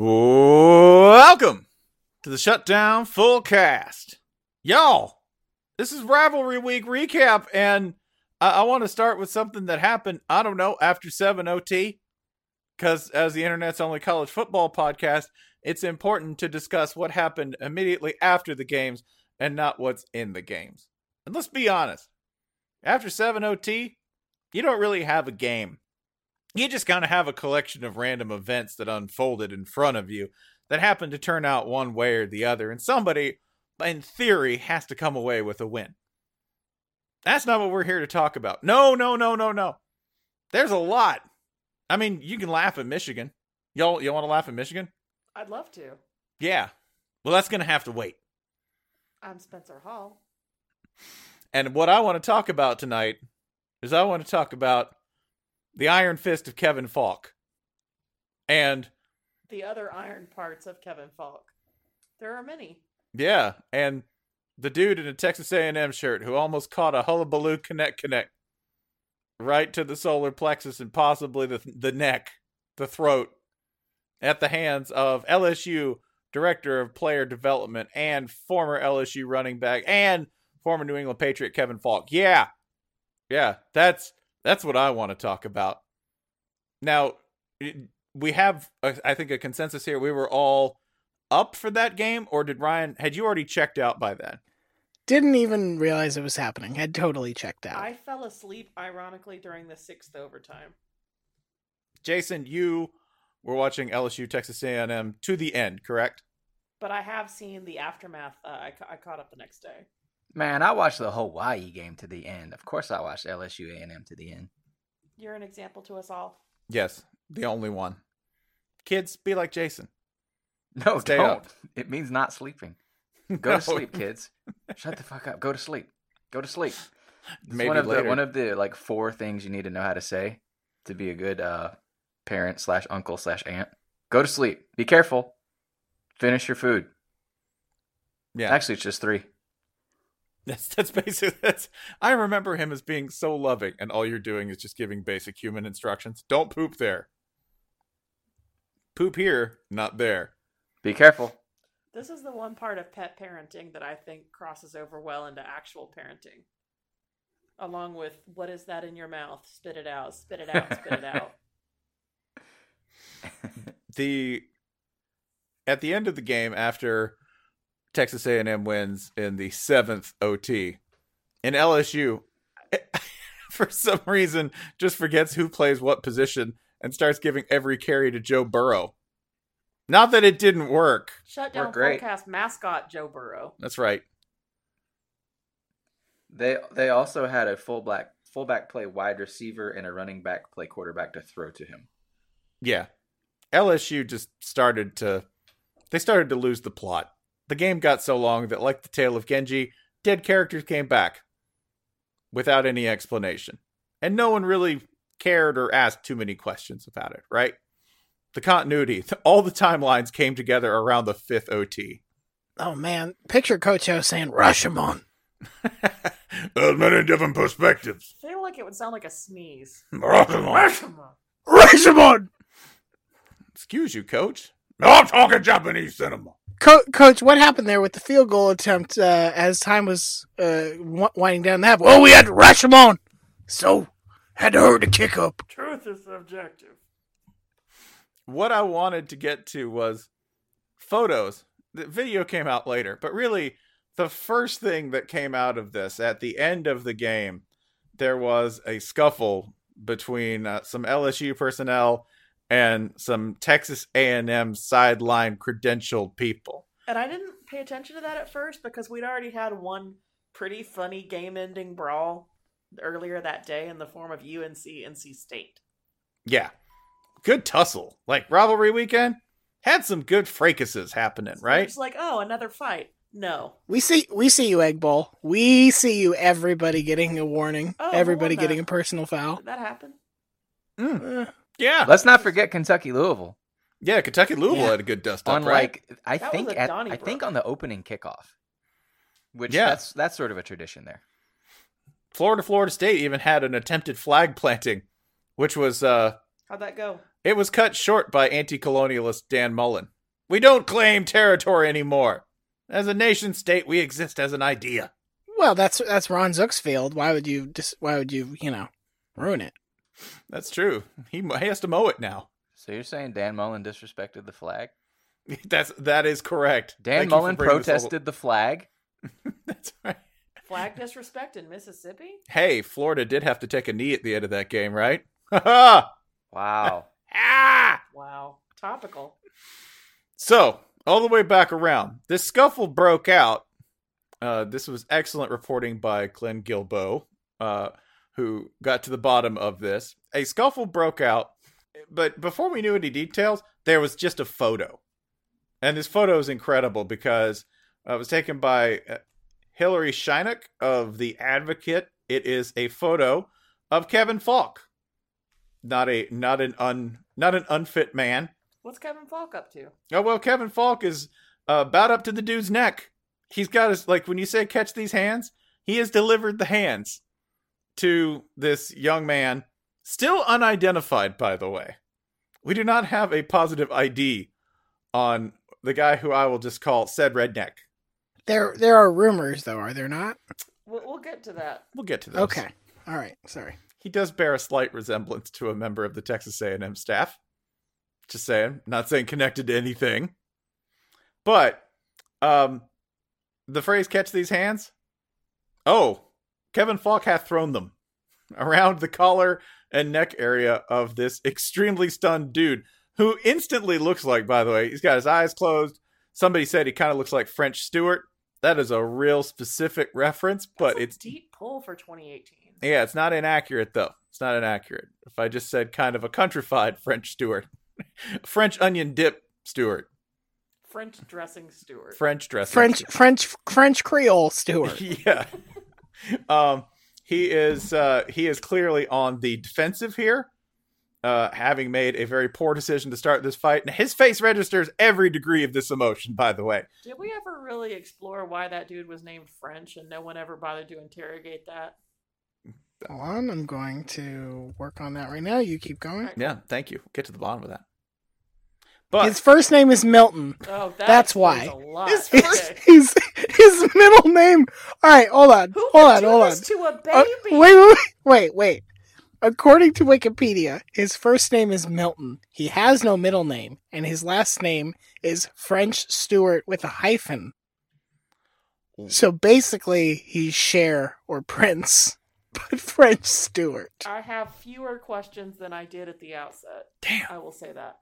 Welcome to the Shutdown Fullcast. Y'all, this is Rivalry Week recap, and I, I want to start with something that happened, I don't know, after 7 OT. Because as the internet's only college football podcast, it's important to discuss what happened immediately after the games and not what's in the games. And let's be honest, after 7 OT, you don't really have a game you just kind of have a collection of random events that unfolded in front of you that happen to turn out one way or the other, and somebody, in theory, has to come away with a win. That's not what we're here to talk about. No, no, no, no, no. There's a lot. I mean, you can laugh at Michigan. Y'all, y'all want to laugh at Michigan? I'd love to. Yeah. Well, that's going to have to wait. I'm Spencer Hall. And what I want to talk about tonight is I want to talk about the Iron Fist of Kevin Faulk. And The other iron parts of Kevin Faulk. There are many. yeah, and the dude in a Texas A&M shirt who almost caught a hullabaloo caneck caneck right to the solar plexus and possibly the the neck, the throat, at the hands of LSU director of player development and former LSU running back and former New England Patriot Kevin Faulk. Yeah, yeah, that's that's what I want to talk about. Now, we have, I think, a consensus here. We were all up for that game, or did Ryan? Had you already checked out by then? Didn't even realize it was happening. Had totally checked out. I fell asleep, ironically, during the sixth overtime. Jason, you were watching LSU Texas A&M to the end, correct? But I have seen the aftermath. Uh, I, ca- I caught up the next day. Man, I watched the Hawaii game to the end. Of course, I watched LSU A&M to the end. You're an example to us all. Yes, the only one. Kids, be like Jason. No, Stay don't. up. It means not sleeping. Go No. to sleep, kids. Shut the fuck up. Go to sleep. Go to sleep. It's Maybe one of later. the one of the like four things you need to know how to say to be a good uh, parent slash uncle slash aunt. Go to sleep. Be careful. Finish your food. Yeah, Actually, it's just three. That's that's basically that's. I remember him as being so loving, and all you're doing is just giving basic human instructions. Don't poop there. Poop here, not there. Be careful. This is the one part of pet parenting that I think crosses over well into actual parenting. Along with, what is that in your mouth? Spit it out, spit it out, spit it out. the at the end of the game after Texas A&M wins in the seventh OT, and LSU for some reason just forgets who plays what position and starts giving every carry to Joe Burrow. Not that it didn't work. Shut down We're great. forecast mascot Joe Burrow. That's right. They they also had a full fullback fullback play wide receiver and a running back play quarterback to throw to him. Yeah. LSU just started to they started to lose the plot. The game got so long that like the tale of Genji, dead characters came back without any explanation. And no one really cared or asked too many questions about it, right? The continuity, all the timelines came together around the fifth OT. Oh man, picture Coach O saying Rashomon. There's many different perspectives. I feel like it would sound like a sneeze. Rashomon. Rashomon. Excuse you, coach. No, I'm talking Japanese cinema. Co- Coach, what happened there with the field goal attempt uh, as time was uh, winding down the half? Oh, we had to rush them on, so had to hurry to kick up. Truth is subjective. what I wanted to get to was photos. The video came out later, but really, the first thing that came out of this at the end of the game, there was a scuffle between uh, some LSU personnel and some Texas A&M sideline credentialed people. And I didn't pay attention to that at first because we'd already had one pretty funny game ending brawl earlier that day in the form of UNC NC State. Yeah, good tussle. Like rivalry weekend had some good fracases happening, right? It's like, oh, another fight. No. We see, we see you, Egg Bowl. We see you. Everybody getting a warning. Oh, everybody getting a personal foul. Did that happen? Mm. Uh, Yeah, Let's not forget Kentucky Louisville. yeah. Kentucky Louisville Yeah. had a good dust up, on right? like I That think at, I think on the opening kickoff. Which Yeah. that's that's sort of a tradition there. Florida Florida State even had an attempted flag planting, which was uh How'd that go? it was cut short by anti-colonialist Dan Mullen. We don't claim territory anymore. As a nation state, we exist as an idea. well, that's that's Ron Zook's field. Why would you just? Why would you? You know, ruin it? That's true. He, he has to mow it now. So you're saying Dan Mullen disrespected the flag? That's that is correct. Dan Thank Mullen bringing this all- protested the flag. That's right. Flag disrespect in Mississippi? Hey, Florida did have to take a knee at the end of that game, right? Ha ha! Wow. Ah! Wow. Topical. So, all the way back around, this scuffle broke out. Uh, this was excellent reporting by Glenn Guilbeau, uh, who got to the bottom of this. A scuffle broke out, but before we knew any details, there was just a photo. And this photo is incredible because uh, it was taken by uh, Hilary Scheinuk of The Advocate. It is a photo of Kevin Faulk. Not a not an un not an unfit man. What's Kevin Faulk up to? Oh well, Kevin Faulk is uh, about up to the dude's neck. He's got his like when you say catch these hands, he has delivered the hands to this young man, still unidentified, by the way. We do not have a positive ID on the guy who I will just call said redneck. There, there are rumors though, are there not? We'll, we'll get to that. We'll get to this. Okay, all right. Sorry. He does bear a slight resemblance to a member of the Texas A&M staff. Just saying, not saying connected to anything. But um the phrase catch these hands? Oh, Kevin Faulk hath thrown them around the collar and neck area of this extremely stunned dude who instantly looks like by the way, he's got his eyes closed. Somebody said he kind of looks like French Stewart. That is a real specific reference, but That's a it's deep pull for 2018. yeah, it's not inaccurate though. It's not inaccurate. If I just said kind of a countrified French Stewart, French onion dip Stewart, French dressing Stewart. French dressing, French, French, French Creole Stewart. yeah. Um, he is uh, he is clearly on the defensive here, uh, having made a very poor decision to start this fight. And his face registers every degree of this emotion. By the way, Did we ever really explore why that dude was named French and no one ever bothered to interrogate that? Hold on, I'm going to work on that right now. You keep going. yeah. Thank you. Get to the bottom of that. But His first name is Milton. Oh, that That's why. His, Okay. his, his middle name. All right, hold on, Who hold on, hold on. to a Uh, baby? wait, wait, wait, wait, wait. According to Wikipedia, his first name is Milton. He has no middle name, and his last name is French Stewart with a hyphen. So basically, he's Cher or Prince, but French Stewart. I have fewer questions than I did at the outset. Damn. I will say that.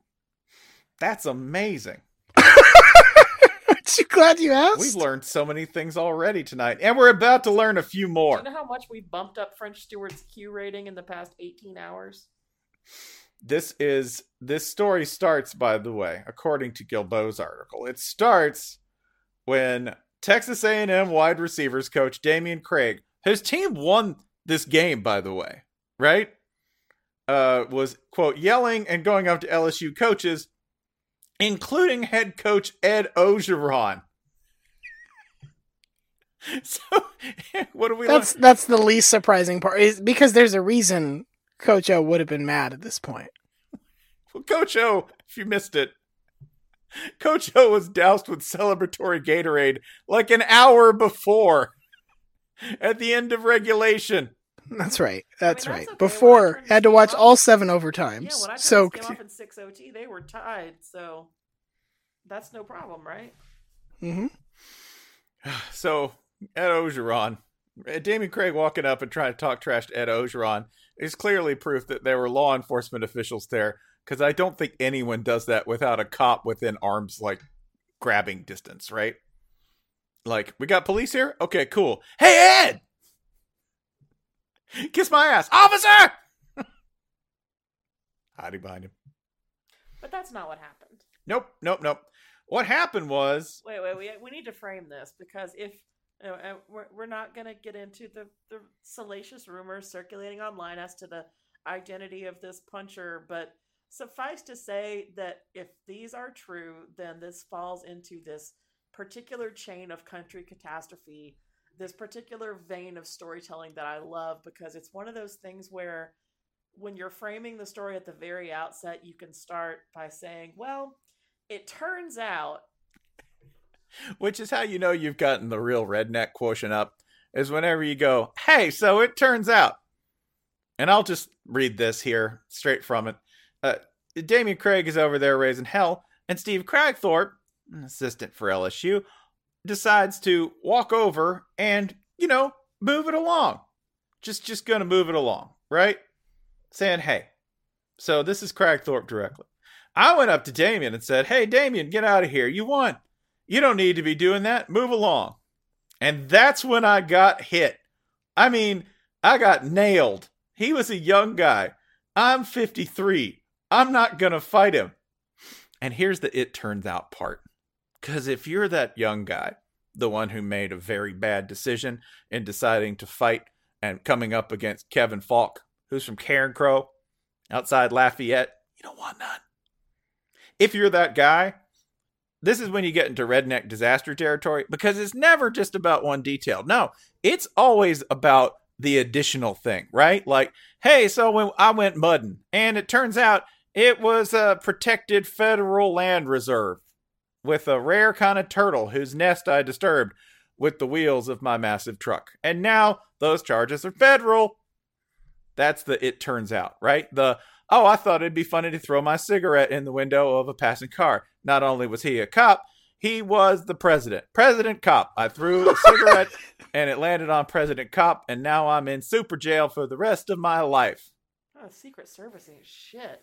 That's amazing. Aren't you glad you asked? We've learned so many things already tonight, and we're about to learn a few Do more. you know how much we bumped up French Stewart's Q rating in the past 18 hours? This is this story starts, by the way, according to Guilbeau's article. It starts when Texas A&M wide receivers coach Damian Craig, his team won this game, by the way, right? Uh, was quote yelling and going up to LSU coaches, including head coach Ed Orgeron. so, what do we? That's that's the least surprising part, is because there's a reason Coach O would have been mad at this point. Well, Coach O, if you missed it, Coach O was doused with celebratory Gatorade like an hour before at the end of regulation. That's right. That's that's right. okay. When I Before had to watch game all off- seven Yeah, overtimes. when I turned so off in 6 OT, they were tied, so that's no problem, right? Mhm. So, Ed Orgeron, Damien Craig walking up and trying to talk trash to Ed Orgeron is clearly proof that there were law enforcement officials there because I don't think anyone does that without a cop within arm's like grabbing distance, right? Like, we got police here? Okay, cool. Hey, Ed! Kiss my ass. Officer! Hiding behind him. But that's not what happened. Nope, nope, nope. What happened was Wait, wait, we, we need to frame this because if uh, uh, we're, we're not going to get into the, the salacious rumors circulating online as to the identity of this puncher, but suffice to say that if these are true, then this falls into this particular chain of country catastrophe, this particular vein of storytelling that I love because it's one of those things where when you're framing the story at the very outset, you can start by saying, well, it turns out which is how you know you've gotten the real redneck quotient up is whenever you go hey so it turns out. And i'll just read this here straight from it. Uh, damien craig is over there raising hell and steve kragthorpe an assistant for lsu decides to walk over and you know move it along just just gonna move it along right saying hey so this is kragthorpe directly i went up to damien and said hey damien get out of here you won you don't need to be doing that. Move along. And that's when I got hit. I mean, I got nailed. He was a young guy. I'm 53. I'm not going to fight him. And here's the it turns out part. Because if you're that young guy, the one who made a very bad decision in deciding to fight and coming up against Kevin Faulk, who's from Carencro outside Lafayette, you don't want none. If you're that guy, this is when you get into redneck disaster territory because it's never just about one detail. No, it's always about the additional thing, right? Like, hey, so when I went mudding, and it turns out it was a protected federal land reserve with a rare kind of turtle whose nest I disturbed with the wheels of my massive truck. And now those charges are federal. That's the it turns out, right? The oh, I thought it'd be funny to throw my cigarette in the window of a passing car. Not only was he a cop, he was the president. President Cop. I threw a cigarette and it landed on President Cop, and now I'm in super jail for the rest of my life. oh, Secret Service ain't shit.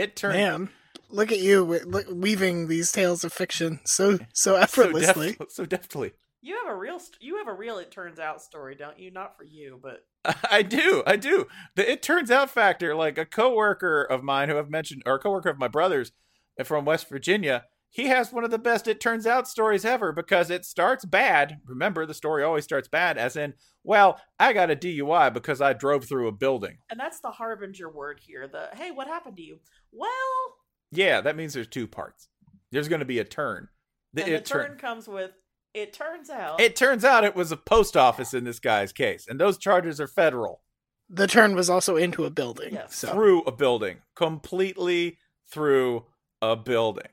It turned Man, look at you weaving these tales of fiction so so so, effortlessly. deft- so deftly. You have a real, st- you have a real. It turns out story, don't you? Not for you, but I do, I do. The it turns out factor, like a coworker of mine who I've mentioned, or a coworker of my brother's eh, from West Virginia, he has one of the best it turns out stories ever because it starts bad. Remember, the story always starts bad, as in, well, I got a DUI because I drove through a building. and that's the harbinger word here. The hey, what happened to you? Well, Yeah, that means there's two parts. There's going to be a turn. The, and the it turn- turn comes with. It turns out. It turns out it was a post office in this guy's case, and those charges are federal. The turn was also into a building. Yes. So through a building, completely through a building.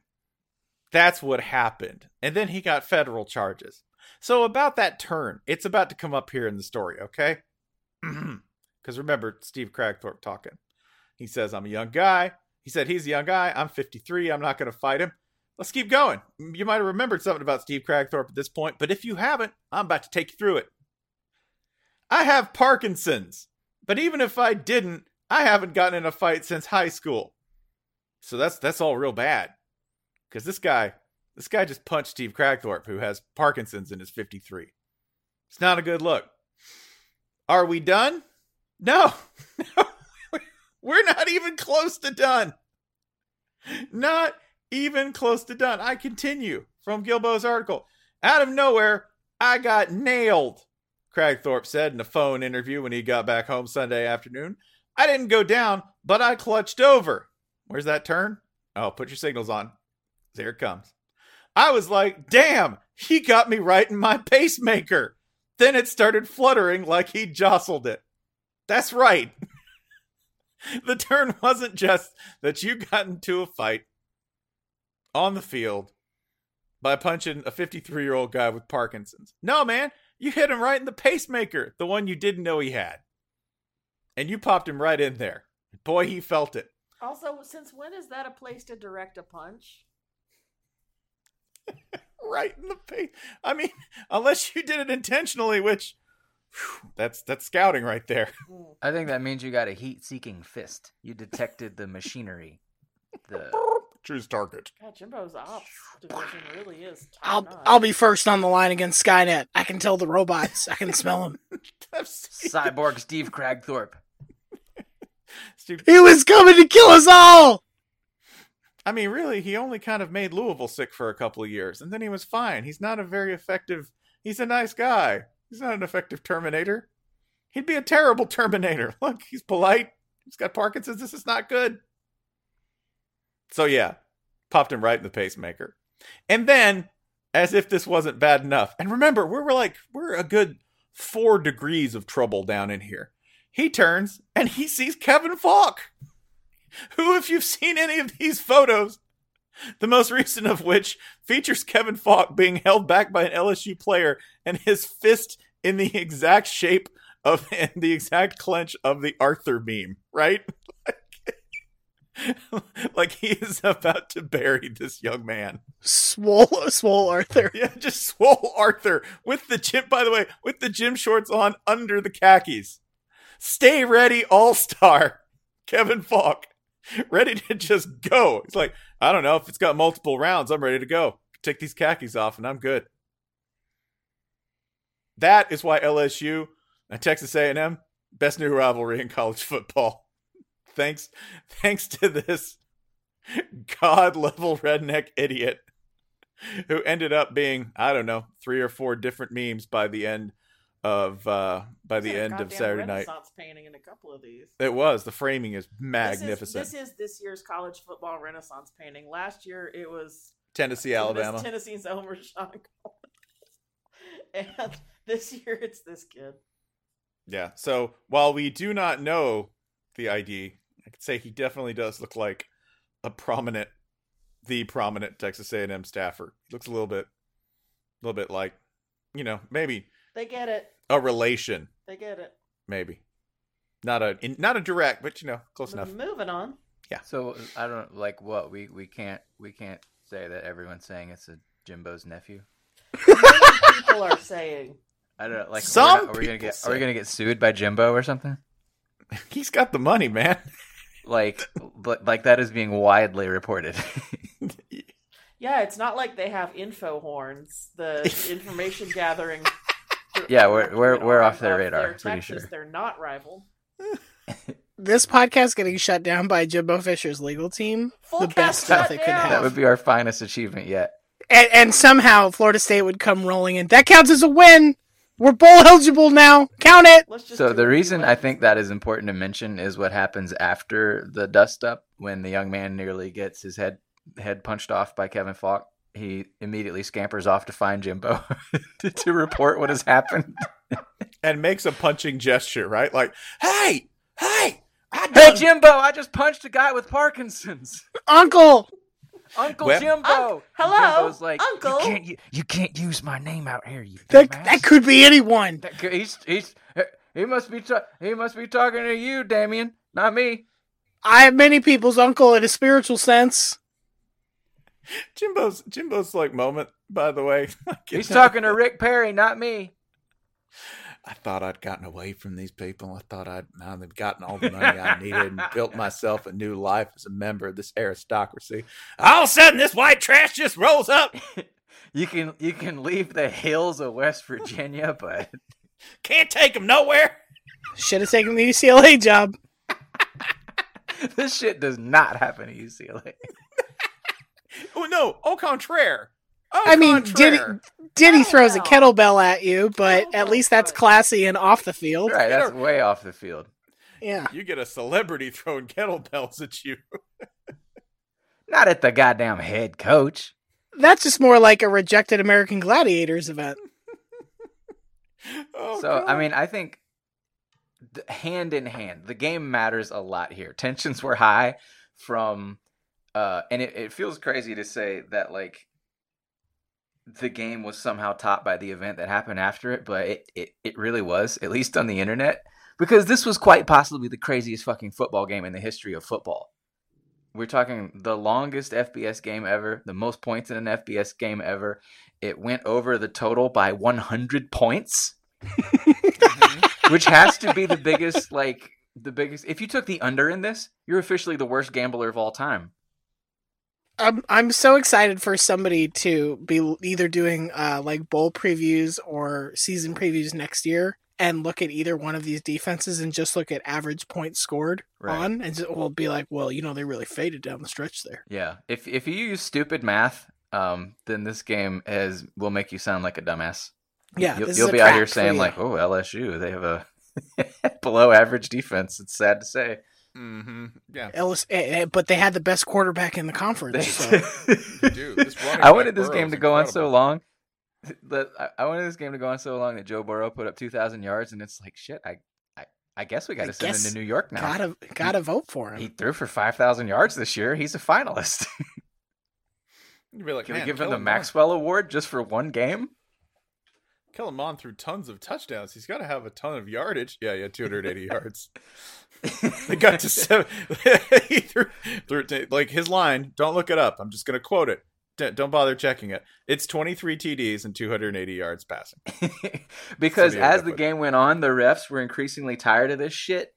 That's what happened. And then he got federal charges. So, about that turn, it's about to come up here in the story, okay? Because remember, Steve Kragthorpe talking. He says, I'm a young guy. He said, he's a young guy. I'm 53. I'm not going to fight him. Let's keep going. You might have remembered something about Steve Kragthorpe at this point, but if you haven't, I'm about to take you through it. I have Parkinson's, but even if I didn't, I haven't gotten in a fight since high school. So that's that's all real bad. Because this guy, this guy just punched Steve Kragthorpe, who has Parkinson's and is 53. It's not a good look. Are we done? No, we're not even close to done. Not even close to done. I continue from Guilbeau's article. Out of nowhere, I got nailed, Kragthorpe said in a phone interview when he got back home Sunday afternoon. I didn't go down, but I clutched over. Where's that turn? Oh, put your signals on. There it comes. I was like, damn, he got me right in my pacemaker. Then it started fluttering like he jostled it. That's right. the turn wasn't just that you got into a fight on the field by punching a 53 year old guy with Parkinson's. No, man, you hit him right in the pacemaker, the one you didn't know he had. And you popped him right in there. Boy, he felt it. Also, since when is that a place to direct a punch? right in the face. I mean, unless you did it intentionally, which whew, that's that's scouting right there. I think that means you got a heat-seeking fist. You detected the machinery. The Choose target. God, Jimbo's ops division really is top I'll notch. I'll be first on the line against Skynet. I can tell the robots. I can smell them. cyborg Steve Kragthorpe. Steve, He was coming to kill us all. I mean, really, he only kind of made Louisville sick for a couple of years, and then he was fine. He's not a very effective. He's a nice guy. He's not an effective Terminator. He'd be a terrible Terminator. Look, he's polite. He's got Parkinson's. This is not good. So yeah, popped him right in the pacemaker, and then, as if this wasn't bad enough, and remember, we were like we're a good four degrees of trouble down in here. He turns and he sees Kevin Faulk who, if you've seen any of these photos, the most recent of which features Kevin Faulk being held back by an LSU player and his fist in the exact shape of and the exact clench of the Arthur beam, right? Like, like he is about to bury this young man. Swole, swole Arthur. Yeah, just swole Arthur with the gym, by the way, with the gym shorts on under the khakis. Stay ready, all star. Kevin Faulk, ready to just go. He's like, I don't know if it's got multiple rounds. I'm ready to go. Take these khakis off, and I'm good. That is why LSU and Texas A&M best new rivalry in college football. Thanks, thanks to this god level redneck idiot who ended up being I don't know three or four different memes by the end of uh by the end of Saturday night. Painting in a couple of these. It was the framing is magnificent. This is, this is this year's college football Renaissance painting. Last year it was Tennessee, Alabama. Tennessee's Rashaan Gaulden. and this year it's this kid. Yeah. So while we do not know the ID, I could say he definitely does look like a prominent, the prominent Texas A&M staffer. Looks a little bit, a little bit like, you know, maybe They get it. A relation, They get it. maybe not a in, not a direct, but you know, close enough. Moving on. Yeah. So I don't like what we we can't we can't say that everyone's saying it's a Jimbo's nephew. People are saying I don't know, like. Some are, we- are we gonna people get are we gonna get sued by Jimbo or something? He's got the money, man. Like but like that is being widely reported. Yeah, it's not like they have info horns. The information gathering. Yeah, we're- we're- we're off their Of radar, their pretty Texas, sure. They're not rival. This podcast getting shut down by Jimbo Fisher's legal team. Full the best stuff it could shutdown. that would be our finest achievement yet. And, and somehow Florida State would come rolling in. That counts as a win. We're bowl eligible now. Count it. So the reason I think that is important to mention is what happens after the dust up when the young man nearly gets his head head punched off by Kevin Faulk. He immediately scampers off to find Jimbo to, to report what has happened. and makes a punching gesture, right? Like, hey, hey, I Hey Jimbo, I just punched a guy with Parkinson's. Uncle. Uncle Well- Jimbo. Unc- And hello, Jimbo's like, Uncle. You can't, u- you can't use my name out here, you That, dumbass." that could be anyone. That could- he's he's he must be ta- he must be talking to you, Damien, not me. I have many people's uncle in a spiritual sense. Jimbo's Jimbo's like moment, by the way. He's know, talking to Rick Perry, not me. I thought I'd gotten away from these people. I thought I'd now they've gotten all the money I needed and built myself a new life as a member of this aristocracy. All of a sudden, this white trash just rolls up. You can you can leave the hills of West Virginia, but Can't take them nowhere. Should have taken the UCLA job. this shit does not happen at UCLA. Oh no, au contraire. Au I mean, Diddy, contraire. Diddy throws a kettlebell at you, but at least that's classy and off the field. Right, that's way off the field. Yeah. You get a celebrity throwing kettlebells at you. Not at the goddamn head coach. That's just more like a rejected American Gladiators event. Oh, so I mean, I think hand in hand, the game matters a lot here. Tensions were high from, uh, and it, it feels crazy to say that like the game was somehow topped by the event that happened after it, but it, it, it really was, at least on the internet, because this was quite possibly the craziest fucking football game in the history of football. We're talking the longest FBS game ever, the most points in an FBS game ever. It went over the total by 100 points, which has to be the biggest, like, the biggest. If you took the under in this, you're officially the worst gambler of all time. I'm I'm so excited for somebody to be either doing uh, like bowl previews or season previews next year and look at either one of these defenses and just look at average points scored Right. on and just, we'll be like, well, you know, they really faded down the stretch there. Yeah. If if you use stupid math, um, then this game has will make you sound like a dumbass. Yeah, you'll, you'll be out here saying like, "Oh, LSU, they have a below average defense." It's sad to say. Mm-hmm. Yeah. Ellis, eh, eh, but they had the best quarterback in the conference. So. do. This I wanted this Burrow game to go on so long. That I- I wanted this game to go on so long that Joe Burrow put up two thousand yards, and it's like shit. I I, I guess we got to send him to New York now. Gotta gotta vote for him. He threw for five thousand yards this year. He's a finalist. You'd be like, Can we give him the Kellen Mond- Maxwell Award just for one game? Kellen Mond threw tons of touchdowns. He's got to have a ton of yardage. Yeah, yeah, 280 yards. They got to seven. he threw, threw to- like his line. Don't look it up. I'm just going to quote it. D- Don't bother checking it. It's 23 TDs and 280 yards passing. because as the game went on, the refs were increasingly tired of this shit.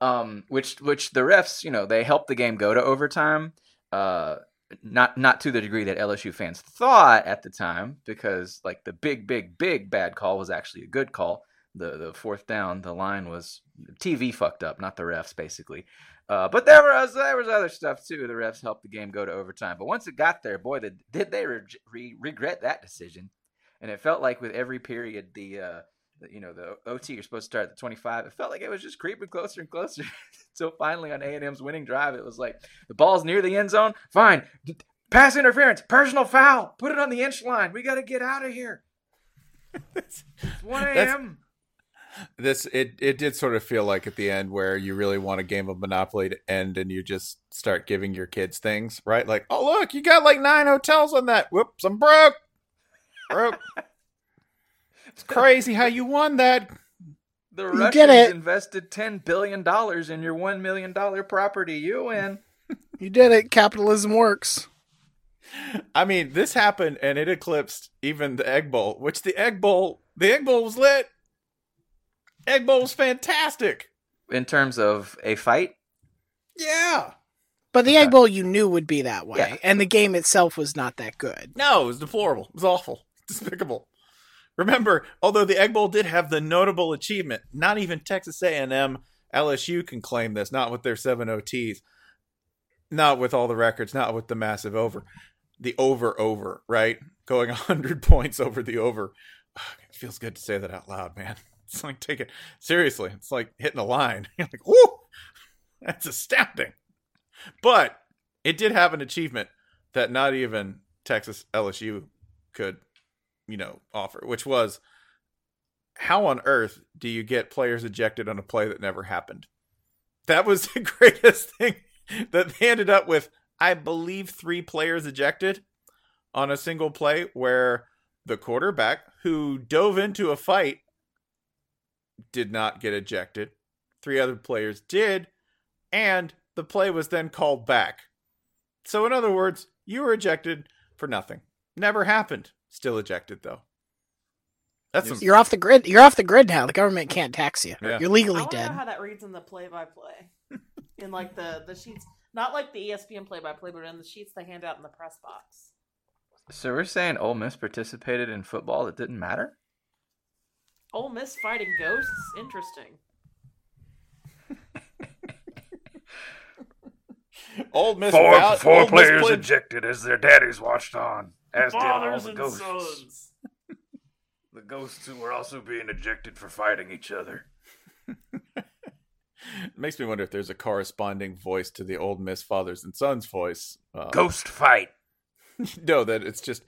Um, which which the refs, you know, they helped the game go to overtime. Uh, not not to the degree that LSU fans thought at the time, because like the big big big bad call was actually a good call. The the fourth down, the line was TV fucked up, not the refs, basically. Uh, but there was there was other stuff too. The refs helped the game go to overtime. But once it got there, boy, the, did they re- re- regret that decision? And it felt like with every period, the uh, the- you know the OT you're supposed to start at the 25. It felt like it was just creeping closer and closer. so finally, on A and M's winning drive, it was like the ball's near the end zone. Fine, pass interference, personal foul. Put it on the inch line. We got to get out of here. It's 1 a.m. This it it did sort of feel like at the end where you really want a game of Monopoly to end and you just start giving your kids things, right? Like, oh look, you got like nine hotels on that. Whoops, I'm broke. Broke. it's crazy how you won that. The You Russians get it. invested ten billion dollars in your one million dollar property. You win. You did it. Capitalism works. I mean, this happened and it eclipsed even the Egg Bowl, which the Egg Bowl, the Egg Bowl was lit. Egg Bowl was fantastic. In terms of a fight, Yeah. But the Okay. Egg Bowl you knew would be that way, Yeah. and the game itself was not that good. No, it was deplorable. It was awful. Despicable. Remember, although the Egg Bowl did have the notable achievement, not even Texas A&M, LSU can claim this, not with their 7 OTs, not with all the records, not with the massive over. The over over, right? Going 100 points over the over. It feels good to say that out loud, man. It's like take it seriously. It's like hitting a line. You're like, whoo! That's astounding. But it did have an achievement that not even Texas LSU could, you know, offer, which was how on earth do you get players ejected on a play that never happened? That was the greatest thing that they ended up with. I believe three players ejected on a single play where the quarterback who dove into a fight did not get ejected. Three other players did, and the play was then called back. So, in other words, you were ejected for nothing. Never happened. Still ejected, though. That's some, You're off the grid. You're off the grid now. The government can't tax you. Yeah. You're legally dead. I legally want to know how that reads in the play-by-play, in like the the sheets, not like the ESPN play-by-play, but in the sheets they hand out in the press box. So we're saying Ole Miss participated in football that didn't matter? Ole Miss fighting ghosts, interesting. Ole Miss Four, Val- four Ole Miss players played- ejected as their daddies watched on, as did all Fathers the and ghosts. sons. The ghosts who were also being ejected for fighting each other. It makes me wonder if there's a corresponding voice to the Ole Miss Fathers and Sons voice. Uh, Ghost fight. no, that it's just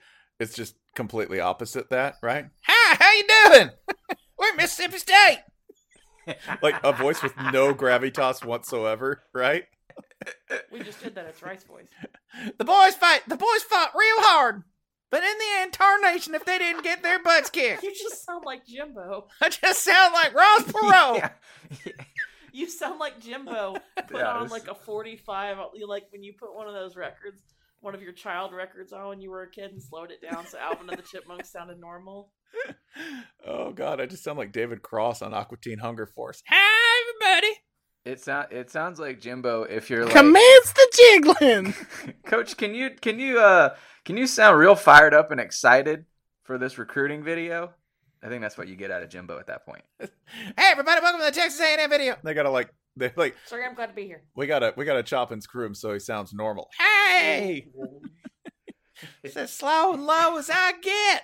it's just completely opposite that, right? Hi, how you doing? We're Mississippi State. like a voice with no gravitas whatsoever, right? We just did that. It's Rice voice. The boys fight. The boys fought real hard, but in the end, tarnation if they didn't get their butts kicked. You just sound like Jimbo. I just sound like Ross Perot. You sound like Jimbo. Put Yeah, on this- like a forty-five. you Like when you put one of those records, one of your child records on when you were a kid, and slowed it down so Alvin and the Chipmunks sounded normal. Oh God, I just sound like David Cross on Aqua Teen Hunger Force. Hi, everybody. It sound it sounds like Jimbo if you're like Commands the jiggling. Coach, can you can you uh can you sound real fired up and excited for this recruiting video? I think that's what you get out of Jimbo at that point. Hey, everybody, welcome to the Texas A&M video. They gotta like, they like, Sorry, I'm glad to be here. we gotta, we gotta chop and screw him so he sounds normal. Hey, it's as slow and low as I get.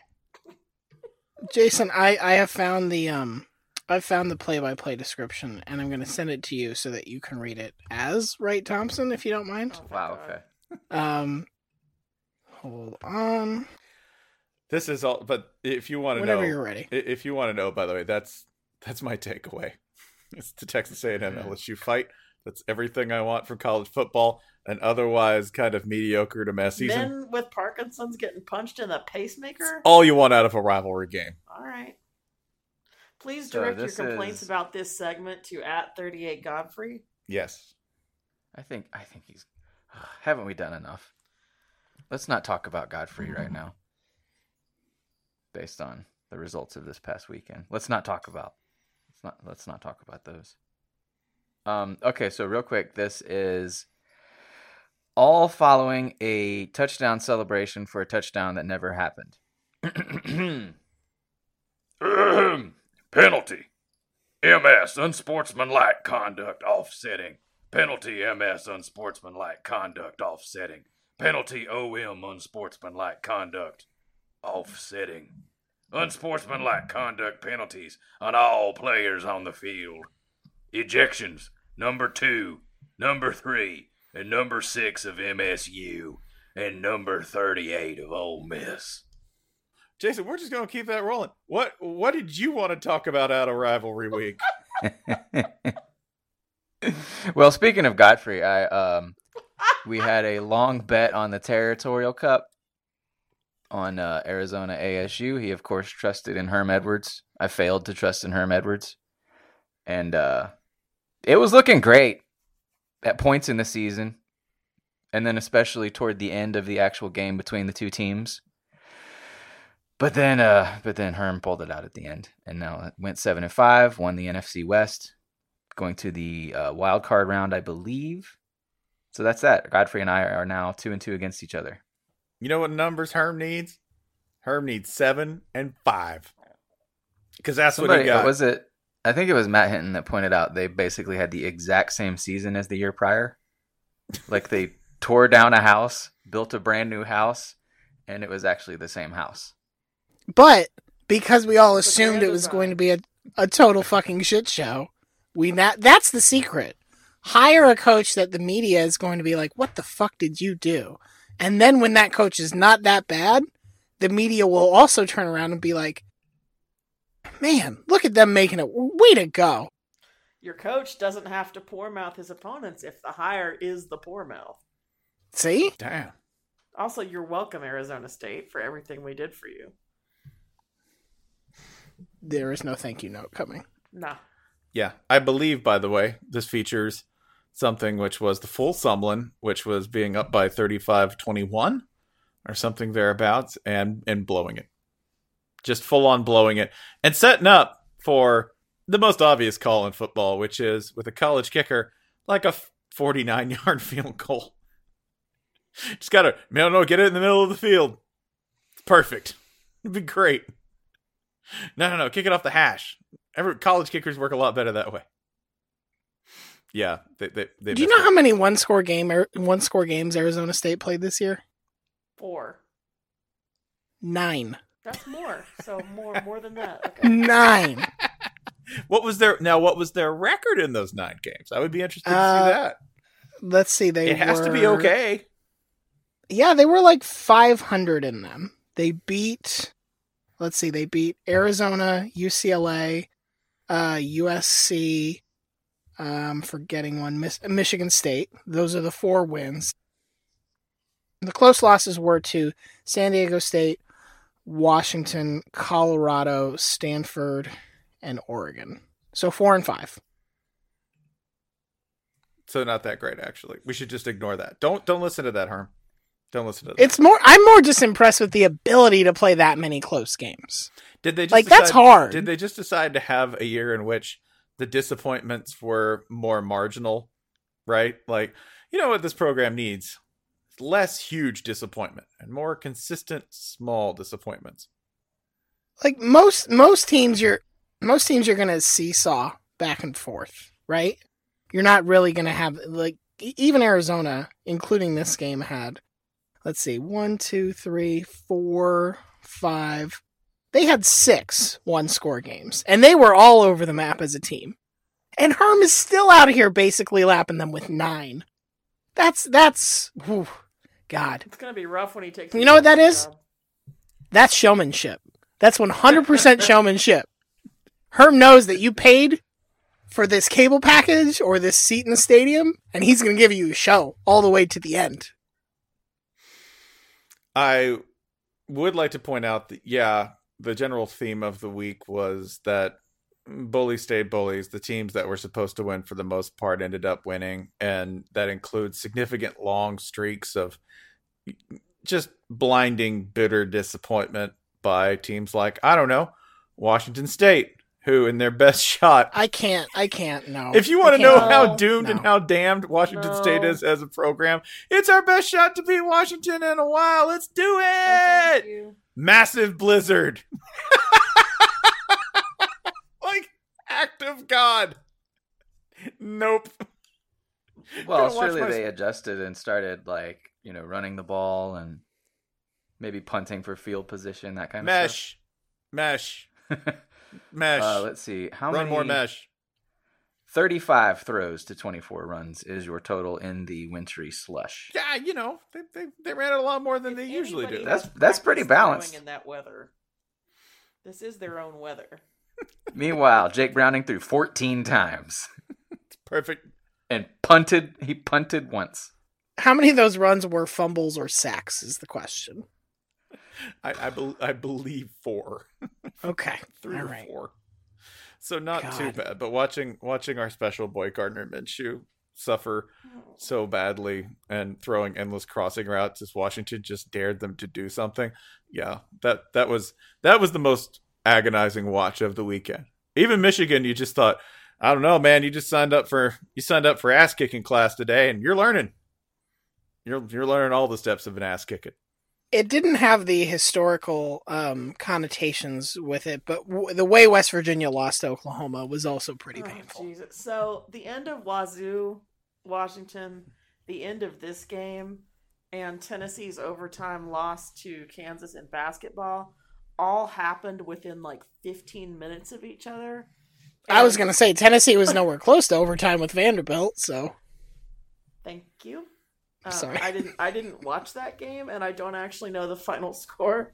Jason, I I have found the um I've found the play-by-play description, and I'm going to send it to you so that you can read it as Wright Thompson, if you don't mind. Oh, Wow, okay. Um, hold on. This is all, but if you want to know, Whenever you're ready. if you want to know, by the way, that's that's my takeaway. It's the Texas A&M LSU fight. That's everything I want from college football. An otherwise kind of mediocre to mess season. Men with Parkinson's getting punched in the pacemaker. all you want out of a rivalry game. All right. Please So direct your complaints is- about this segment to at 38 Godfrey. Yes. I think I think he's haven't we done enough? Let's not talk about Godfrey right now. Based on the results of this past weekend. Let's not talk about let's not let's not talk about those. Um okay, so real quick, this is all following a touchdown celebration for a touchdown that never happened. Penalty. MS, unsportsmanlike conduct, offsetting. Penalty, MS, unsportsmanlike conduct, offsetting. Penalty, OM, unsportsmanlike conduct, offsetting. Unsportsmanlike conduct penalties on all players on the field. Ejections, number two, number three, and number six of MSU, and number 38 of Ole Miss. Jason, we're just gonna keep that rolling. What what did you want to talk about out of rivalry week? well, speaking of Godfrey, I um we had a long bet on the Territorial Cup on uh, Arizona ASU. He of course trusted in Herm Edwards. I failed to trust in Herm Edwards. And uh it was looking great at points in the season. And then especially toward the end of the actual game between the two teams. But then uh but then Herm pulled it out at the end and now it went 7 and 5, won the NFC West going to the uh, wild card round, I believe. So that's that. Godfrey and I are now two and two against each other. You know what numbers Herm needs? Herm needs seven and five. Because that's what he got. was it? I think it was Matt Hinton that pointed out they basically had the exact same season as the year prior. Like they tore down a house, built a brand new house, and it was actually the same house. But because we all assumed it was design. going to be a, a total fucking shit show, we that that's the secret. Hire a coach that the media is going to be like, "What the fuck did you do?" And then when that coach is not that bad, the media will also turn around and be like, "Man, look at them making it. Way to go." Your coach doesn't have to poor mouth his opponents if the hire is the poor mouth. See? Damn. Also, you're welcome, Arizona State, for everything we did for you. There is no thank you note coming. Nah. Yeah. I believe, by the way, this features something which was the full Sumlin, which was being up by 35 21 or something thereabouts and, and blowing it. just full on blowing it and setting up for the most obvious call in football, which is with a college kicker like a 49 yard field goal. Just gotta, no, no, get it in the middle of the field. It's perfect. It'd be great. No, no, no, kick it off the hash. Every college kickers work a lot better that way. Yeah, they, they, they Do you know how many one score game one score games Arizona State played this year? Four. Nine. That's more. So more more than that. Okay. Nine. What was their now? What was their record in those nine games? I would be interested to Uh, see that. Let's see. They It has to be okay. Yeah, they were like 500 in them. They beat, let's see, they beat Arizona, UCLA, uh, USC, um, forgetting one, Michigan State. Those are the four wins. The close losses were to San Diego State, Washington, Colorado, Stanford, and Oregon. So four and five. So not that great, actually. We should just ignore that. Don't don't listen to that, Herm. Don't listen to that. It's more. I'm more just impressed with the ability to play that many close games. Did they just like, that's hard. Did they just decide to have a year in which the disappointments were more marginal, right? Like, you know what this program needs? Less huge disappointment and more consistent small disappointments. like most most teams you're most teams you're gonna seesaw back and forth right you're not really gonna have like even arizona including this game had let's see one two three four five they had six one score games and they were all over the map as a team and herm is still out of here basically lapping them with nine that's that's whew, god It's gonna be rough when he takes. You know what that is? job. That's showmanship. That's 100% showmanship. Herm knows that you paid for this cable package or this seat in the stadium, and he's going to give you a show all the way to the end. I would like to point out that yeah, the general theme of the week was that bullies stayed bullies. The teams that were supposed to win for the most part ended up winning, and that includes significant long streaks of just blinding, bitter disappointment by teams like I don't know Washington State, who in their best shot. I can't. I can't. No. If you want to know can't. how No. doomed and how damned Washington State is as a program, it's our best shot to beat Washington in a while. Let's do Oh, thank it! you. Massive blizzard. like act of God. Nope. Well, surely my- they adjusted and started like you know running the ball and maybe punting for field position that kind of Mesh. Mesh. Mesh. uh, let's see how Run many more mesh. 35 throws to 24 runs is your total in the wintry slush. Yeah, you know, they, they, they ran it a lot more than If they usually do. That's- that's pretty balanced. in that weather. This is their own weather. Meanwhile, Jake Browning threw 14 times Perfect. and punted. He punted once. How many of those runs were fumbles or sacks? Is the question. I I, bel I believe four. Okay. three All or right. four. So not too bad, but watching watching our special boy Gardner Minshew suffer oh. so badly and throwing endless crossing routes as Washington just dared them to do something. Yeah, that that was that was the most agonizing watch of the weekend. Even Michigan, you just thought, I don't know, man, you just signed up for you signed up for ass kicking class today, and you're learning. You're you're learning all the steps of an ass kicking. It didn't have the historical um, connotations with it, but w- the way West Virginia lost to Oklahoma was also pretty Oh, painful. Jesus. So the end of Wazoo, Washington, the end of this game, and Tennessee's overtime loss to Kansas in basketball all happened within like 15 minutes of each other. I was going to say Tennessee was nowhere close to overtime with Vanderbilt, so Thank you. Uh, Sorry. I didn't. I didn't watch that game, and I don't actually know the final score.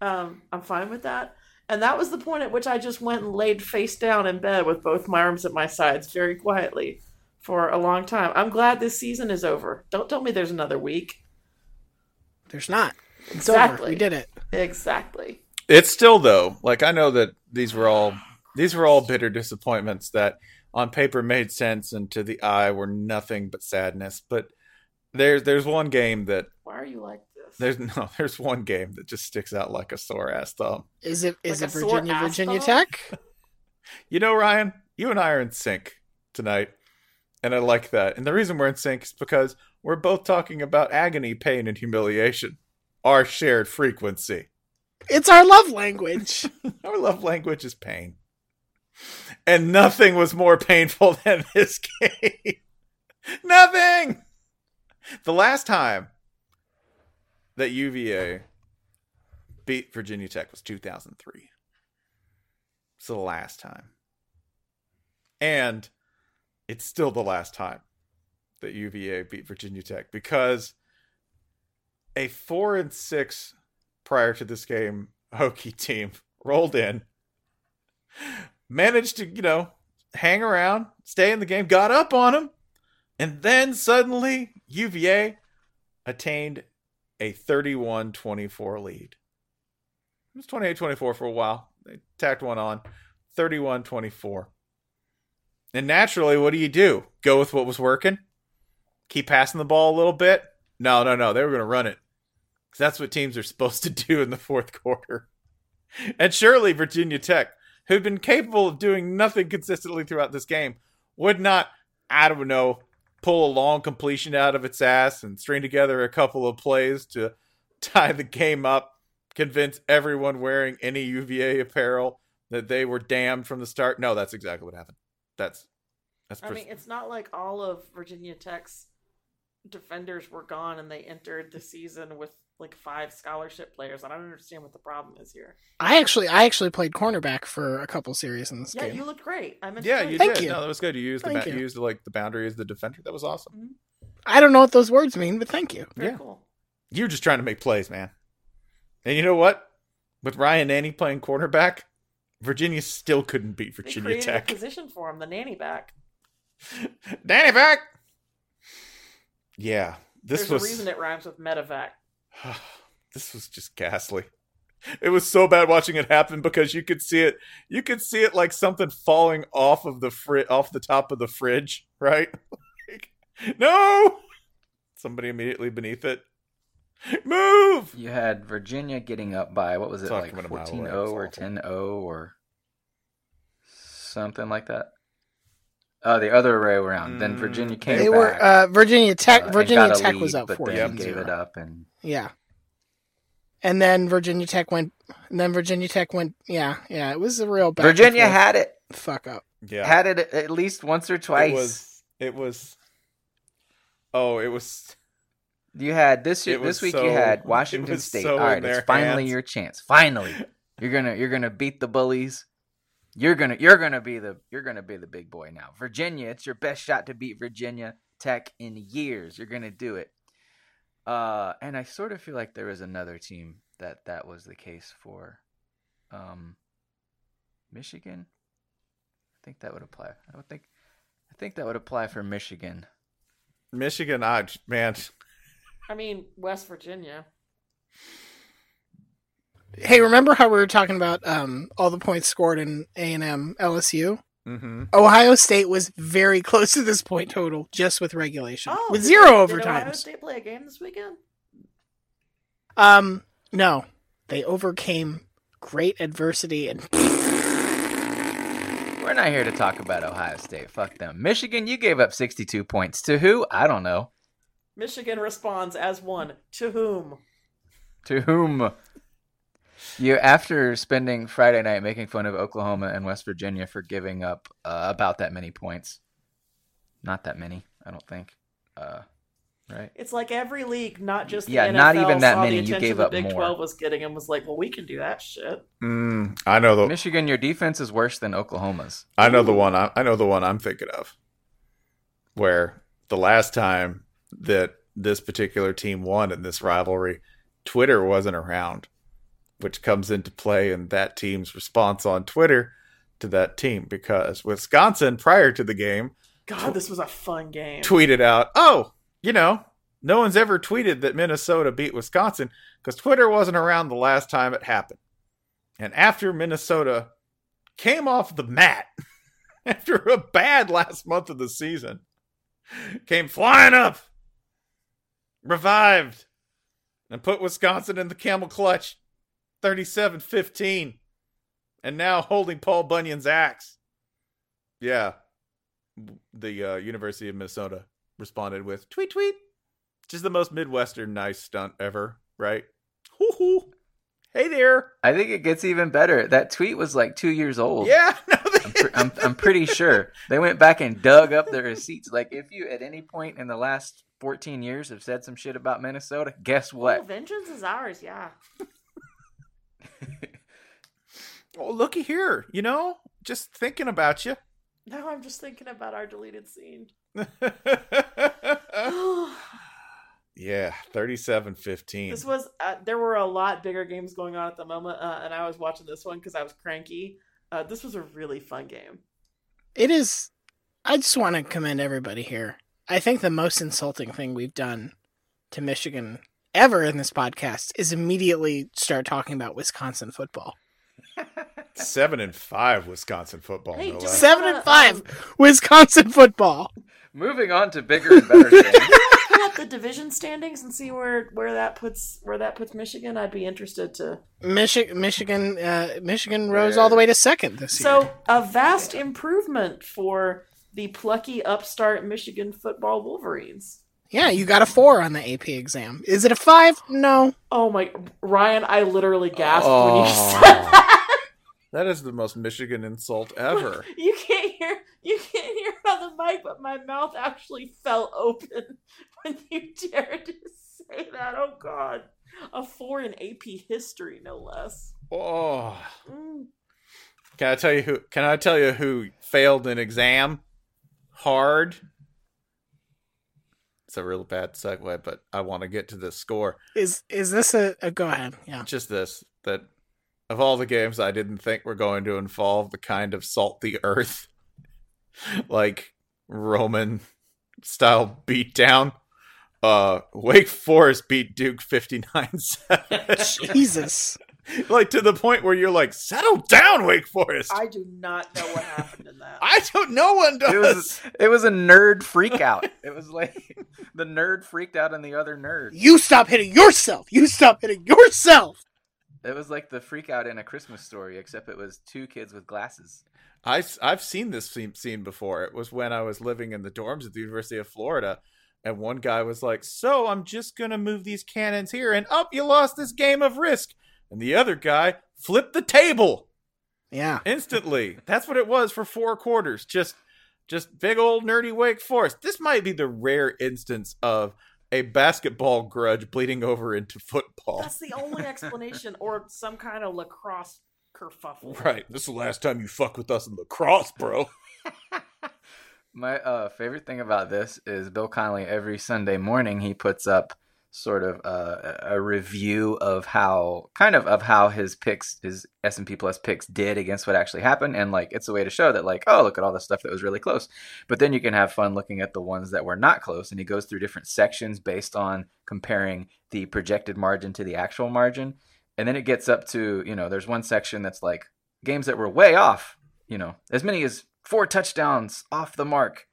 Um, I'm fine with that. And that was the point at which I just went and laid face down in bed with both my arms at my sides, very quietly, for a long time. I'm glad this season is over. Don't tell me there's another week. there's not. It's Exactly. over. We did it. Exactly. It's still though, like I know that these were all these were all bitter disappointments that on paper made sense and to the eye were nothing but sadness. But there's there's one game that Why are you like this? this. There's no, there's one game that just sticks out like a sore ass thumb. Is it is Like it Virginia Virginia thumb? Tech? You know, Ryan, you and I are in sync tonight, and I like that. And the reason we're in sync is because we're both talking about agony, pain, and humiliation, our shared frequency. It's our love language. Our love language is pain. And nothing was more painful than this game. nothing! The last time that UVA beat Virginia Tech was 2003. It's the last time. And it's still the last time that UVA beat Virginia Tech because a 4 and 6 prior to this game Hokie team rolled in, managed to, you know, hang around, stay in the game, got up on them, and then suddenly UVA attained a 31 24 lead. It was 28 24 for a while. They tacked one on 31 24. And naturally, what do you do? Go with what was working? Keep passing the ball a little bit? No, no, no. They were going to run it. Because that's what teams are supposed to do in the fourth quarter. And surely Virginia Tech, who'd been capable of doing nothing consistently throughout this game, would not, I don't know, pull a long completion out of its ass and string together a couple of plays to tie the game up, convince everyone wearing any UVA apparel that they were damned from the start. No, that's exactly what happened. That's that's I mean, it's not like all of Virginia Tech's defenders were gone and they entered the season with like five scholarship players. I don't understand what the problem is here. I actually I actually played cornerback for a couple series in this Yeah, game. you looked great. I'm yeah, you Thank did. you. No, that was good. You used the ba- you. you used like the boundary as the defender. That was awesome. Mm-hmm. I don't know what those words mean, but thank you. Very Yeah. cool. You're just trying to make plays, man. And you know what? With Ryan Nanni playing quarterback, Virginia still couldn't beat Virginia created Tech. a position for him, the nanny back. Danny back. Yeah, this There's was a reason it rhymes with medevac. this was just ghastly. It was so bad watching it happen because you could see it. You could see it like something falling off of the fri- off the top of the fridge, right? Like, no! Somebody immediately beneath it. Move! You had Virginia getting up by what was it Talking like about a mile 14 away, 0 or awful. 10 0 or something like that. Oh, the other way around. Then Virginia came They back. were uh, Virginia Tech. uh, Virginia Tech lead, was up but fourteen then gave zero. it up and Yeah. And then Virginia Tech went. And then Virginia Tech went. Yeah, yeah. It was a real back and Virginia forth had it. fuck up. Yeah. Had it at least once or twice. It was. It was. Oh, it was. You had this year, this week. so- you had Washington State. so All right, it's finally hands. your chance. Finally, you're gonna you're gonna beat the bullies. You're gonna you're gonna be the you're gonna be the big boy now. Virginia, it's your best shot to beat Virginia Tech in years. You're gonna do it. Uh, and I sort of feel like there was another team that that was the case for. Um, Michigan. I think that would apply. I would think. I think that would apply for Michigan. Michigan, I man, I mean, West Virginia. Hey, remember how we were talking about um, all the points scored in A and M LSU? mm-hmm. Ohio State was very close to this point total just with regulation, Oh, with did- zero Did Ohio. State play a game this weekend? Um, no, they overcame great adversity and We're not here to talk about Ohio State. Fuck them. Michigan, you gave up 62 points. To who? I don't know. Michigan responds as one. To whom? To whom? You, after spending Friday night making fun of Oklahoma and West Virginia for giving up uh, about that many points. Not that many, I don't think. Uh, right? It's like every league, not just the Yeah, NFL, not even that many. You attention gave the up Big more. Twelve was getting and was like, "Well, we can do that shit." mm, I know the Michigan, your defense is worse than Oklahoma's. I know the one. I, I know the one I'm thinking of. Where the last time that this particular team won in this rivalry, Twitter wasn't around, which comes into play in that team's response on Twitter to that team because Wisconsin, prior to the game, God, this was a fun game. tweeted out, "Oh, you know, no one's ever tweeted that Minnesota beat Wisconsin because Twitter wasn't around the last time it happened." And after Minnesota came off the mat after a bad last month of the season, came flying up, revived, and put Wisconsin in the camel clutch 37 15. And now holding Paul Bunyan's axe. Yeah. The uh, University of Minnesota responded with tweet, tweet. Just the most Midwestern nice stunt ever, right? Hoo hoo. Hey there. I think it gets even better. That tweet was like two years old. Yeah, no, I'm, pre- I'm, I'm pretty sure they went back and dug up the receipts. Like, if you at any point in the last 14 years have said some shit about Minnesota, guess Oh, what? vengeance is ours, yeah. Oh, looky here. You know, just thinking about you. Now I'm just thinking about our deleted scene. Yeah, 37 15. This was uh, there were a lot bigger games going on at the moment, uh, and I was watching this one because I was cranky. Uh, this was a really fun game. It is. I just want to commend everybody here. I think the most insulting thing we've done to Michigan ever in this podcast is immediately start talking about Wisconsin football. Seven and five Wisconsin football. Hey, no. Seven and five Wisconsin football. Moving on to bigger and better things. Pull up the division standings and see where where that puts where that puts Michigan. I'd be interested to. Michi- Michigan, uh, Michigan rose all the way to second this year. So a vast improvement for the plucky upstart Michigan football Wolverines. Yeah, you got a four on the AP exam. Is it a five? No. Oh my, Ryan! I literally gasped when Oh. you said that. That is the most Michigan insult ever. You can't hear you can't hear on the mic, but my mouth actually fell open when you dared to say that. Oh God, a four in AP history, no less. Oh. Mm. Can I tell you who can I tell you who failed an exam hard? It's a real bad segue, but I want to get to the score. Is is this a, a go ahead? Yeah. Just this that of all the games I didn't think were going to involve the kind of salt the earth like Roman style beatdown. Uh Wake Forest beat Duke 59-7. Jesus. like to the point where you're like, settle down, Wake Forest. I do not know what happened in that. I don't. No one does. It was it was a nerd freak out. It was like the nerd freaked out on the other nerd. You stop hitting yourself. You stop hitting yourself. It was like the freak out in a Christmas story, except it was two kids with glasses. I, I've seen this scene, scene before. It was when I was living in the dorms at the University of Florida, and one guy was like, "So I'm just gonna move these cannons here, and up, you lost this game of Risk." And the other guy flipped the table Yeah. instantly. That's what it was for four quarters. Just, just big old nerdy Wake Forest. This might be the rare instance of a basketball grudge bleeding over into football. That's the only explanation, or some kind of lacrosse kerfuffle. Right. This is the last time you fuck with us in lacrosse, bro. My uh, favorite thing about this is Bill Connelly. Every Sunday morning, he puts up sort of uh, a review of how, kind of, of how his picks, his S and P Plus picks, did against what actually happened, and like it's a way to show that, like, oh, look at all the stuff that was really close. But then you can have fun looking at the ones that were not close, and he goes through different sections based on comparing the projected margin to the actual margin, and then it gets up to, you know, there's one section that's like games that were way off, you know, as many as four touchdowns off the mark.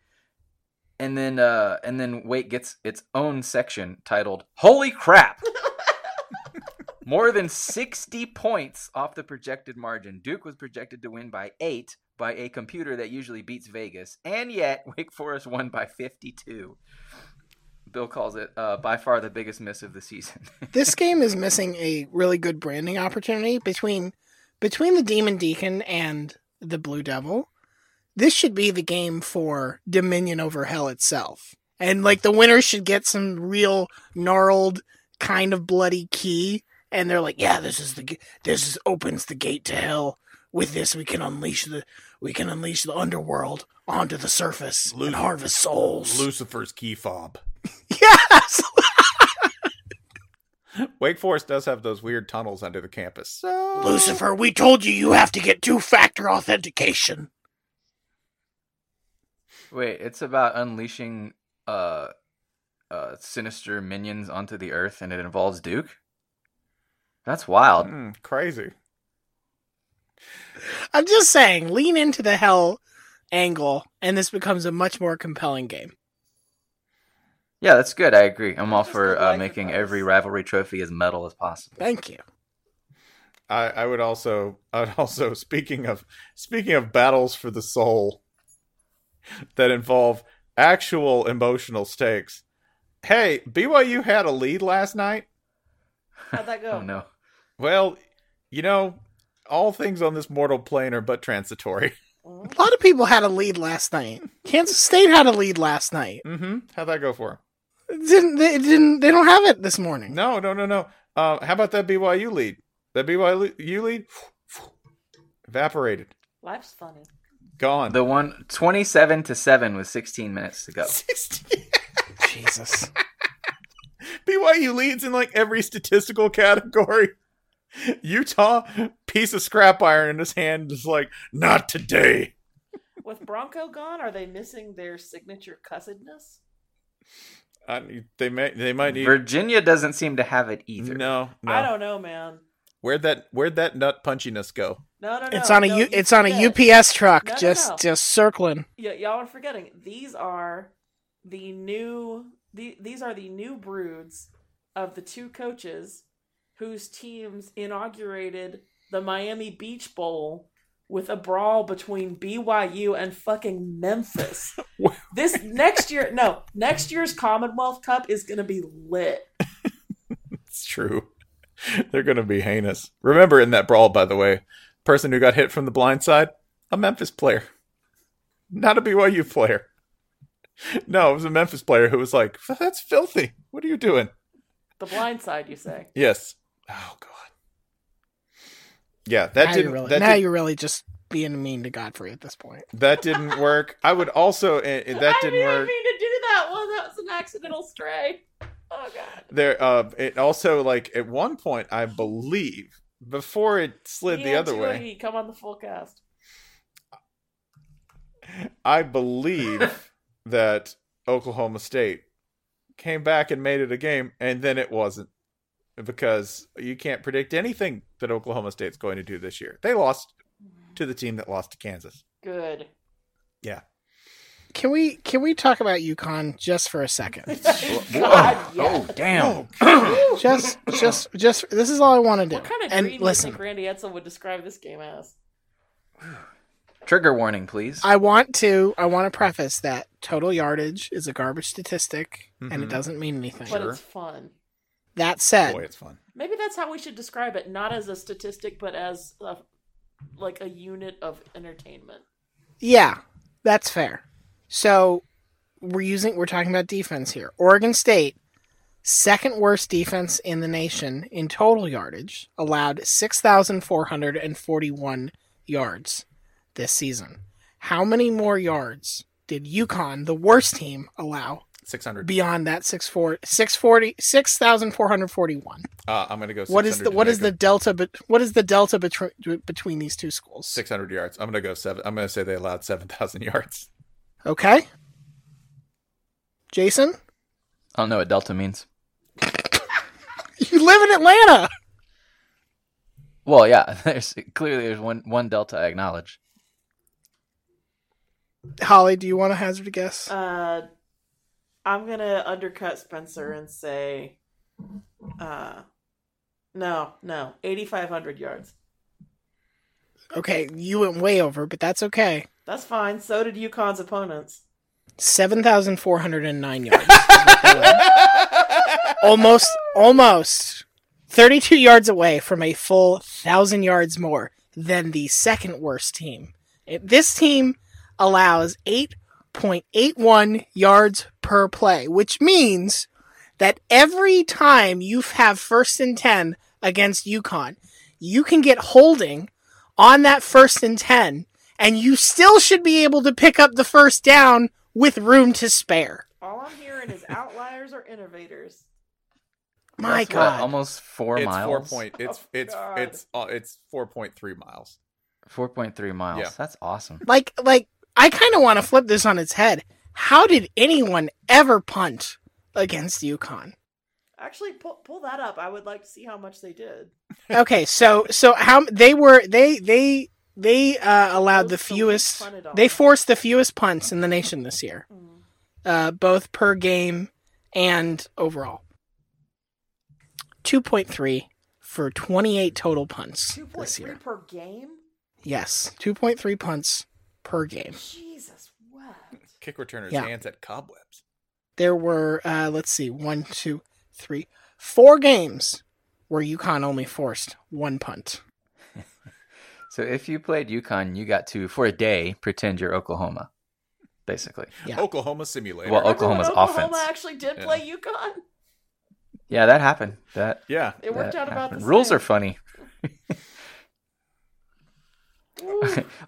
And then uh and then Wake gets its own section titled Holy crap. More than 60 points off the projected margin. Duke was projected to win by 8 by a computer that usually beats Vegas, and yet Wake Forest won by 52. Bill calls it uh, by far the biggest miss of the season. this game is missing a really good branding opportunity between between the Demon Deacon and the Blue Devil. This should be the game for Dominion over Hell itself. And like the winner should get some real gnarled kind of bloody key and they're like, "Yeah, this is the this is opens the gate to hell. With this we can unleash the we can unleash the underworld onto the surface and harvest souls." Lucifer's key fob. Yes. Wake Forest does have those weird tunnels under the campus. So Lucifer, we told you you have to get two factor authentication. Wait, it's about unleashing uh uh sinister minions onto the earth and it involves Duke? That's wild. Mm, crazy. I'm just saying, lean into the hell angle, and this becomes a much more compelling game. Yeah, that's good. I agree. I'm all Just for uh, making advice. every rivalry trophy as metal as possible. Thank you. I, I would also I would also speaking of speaking of battles for the soul that involve actual emotional stakes. Hey, BYU had a lead last night. How'd that go? Oh no. Well, you know, all things on this mortal plane are but transitory. A lot of people had a lead last night. Kansas State had a lead last night. Mm-hmm. How'd that go for 'em? It didn't they didn't they don't have it this morning? No, no, no, no. Uh, how about that BYU lead? That BYU lead evaporated, Life's funny. Gone. The one 27 to 7 with 16 minutes to go. 16. Jesus. BYU leads in like every statistical category. Utah, piece of scrap iron in his hand, is like, not today. With Bronco gone, are they missing their signature cussedness? Uh, they may, they might need. Virginia doesn't seem to have it either. No, no. I don't know, man. Where'd that Where'd that nut punchiness go? No, no, no. It's on a no, U- you it's on a. UPS truck No, no, just no. just circling. Yeah, y'all are forgetting. These are the new. The, these are the new broods of the two coaches whose teams inaugurated the Miami Beach Bowl with a brawl between BYU and fucking Memphis. this next year, no, next year's Commonwealth Cup is gonna be lit. It's true. They're going to be heinous. Remember in that brawl, by the way, person who got hit from the blind side, a Memphis player, not a BYU player. No, it was a Memphis player who was like, "That's filthy. What are you doing?" The blind side, you say? Yes. Oh God. Yeah, that now didn't. you're really, that, now did, you're really just being mean to Godfrey at this point. that didn't work. I would also. eh, that I didn't didn't work. mean to do that one. That was an accidental stray. Oh god. There. Uh. It also like at one point, I believe, before it slid the other way. he Come on the full cast. I believe that Oklahoma State came back and made it a game, and then it wasn't because you can't predict anything that Oklahoma State's going to do this year. They lost to the team that lost to Kansas. Good. Yeah. Can we can we talk about UConn just for a second? God, yeah. Oh, damn. just just just this is all I want to do. What kind of and dream do you listen, think Randy Edsall would describe this game as? Trigger warning, please. I want to I want to preface that total yardage is a garbage statistic and it Mhm. doesn't mean anything. But it's fun. That said, Boy, it's fun. Maybe that's how we should describe it, not as a statistic, but as a, like a unit of entertainment. yeah, that's fair. So we're using we're talking about defense here. Oregon State, second worst defense in the nation in total yardage, allowed six thousand four hundred and forty one yards this season. How many more yards did UConn, the worst team, allow 600. beyond that 640 640 6441 Uh, I'm going to go. what is the 600 what is the delta bet- what is the delta between between these two schools 600 yards? I'm going to go seven. I'm going to say they allowed 7,000 yards. Okay jason I don't know what Delta means. you live in atlanta Well, yeah, there's clearly there's one one Delta I acknowledge. holly do you want to hazard a guess Uh, I'm gonna undercut Spencer and say, uh, no, no, 8,500 yards. okay you went way over but that's okay That's fine. So did UConn's opponents. 7409 yards is what they led. almost almost 32 yards away from a full 1000 yards more than the second worst team this team allows 8.81 yards per play which means that every time you have first and 10 against UConn you can get holding on that first and 10 and you still should be able to pick up the first down with room to spare All I'm hearing is outliers or innovators. my That's what, god almost four it's miles. four point. It's Oh, it's God. it's uh, it's 4.3 miles. Four point three miles. Yeah. That's awesome. like like I kind of want to flip this on its head. How did anyone ever punt against UConn? Actually, pull pull that up. I would like to see how much they did. Okay, so so how they were they they they uh, allowed the Most the least fewest they forced the fewest punts in the nation this year, Mm. uh, both per game And overall, 2.3 for 28 total punts Two this year. per game. Yes, 2.3 punts per game. Jesus, what? Kick returner's Yeah. hands at cobwebs. There were, uh, let's see, one, two, three, four games where UConn only forced one punt. So if you played UConn, you got to for a day pretend you're Oklahoma, basically. Yeah. Oklahoma simulator. Well, Oklahoma's Oklahoma offense. actually did Yeah. play UConn. Yeah, that happened. That yeah. It worked that out about happened. the Rules same. are funny.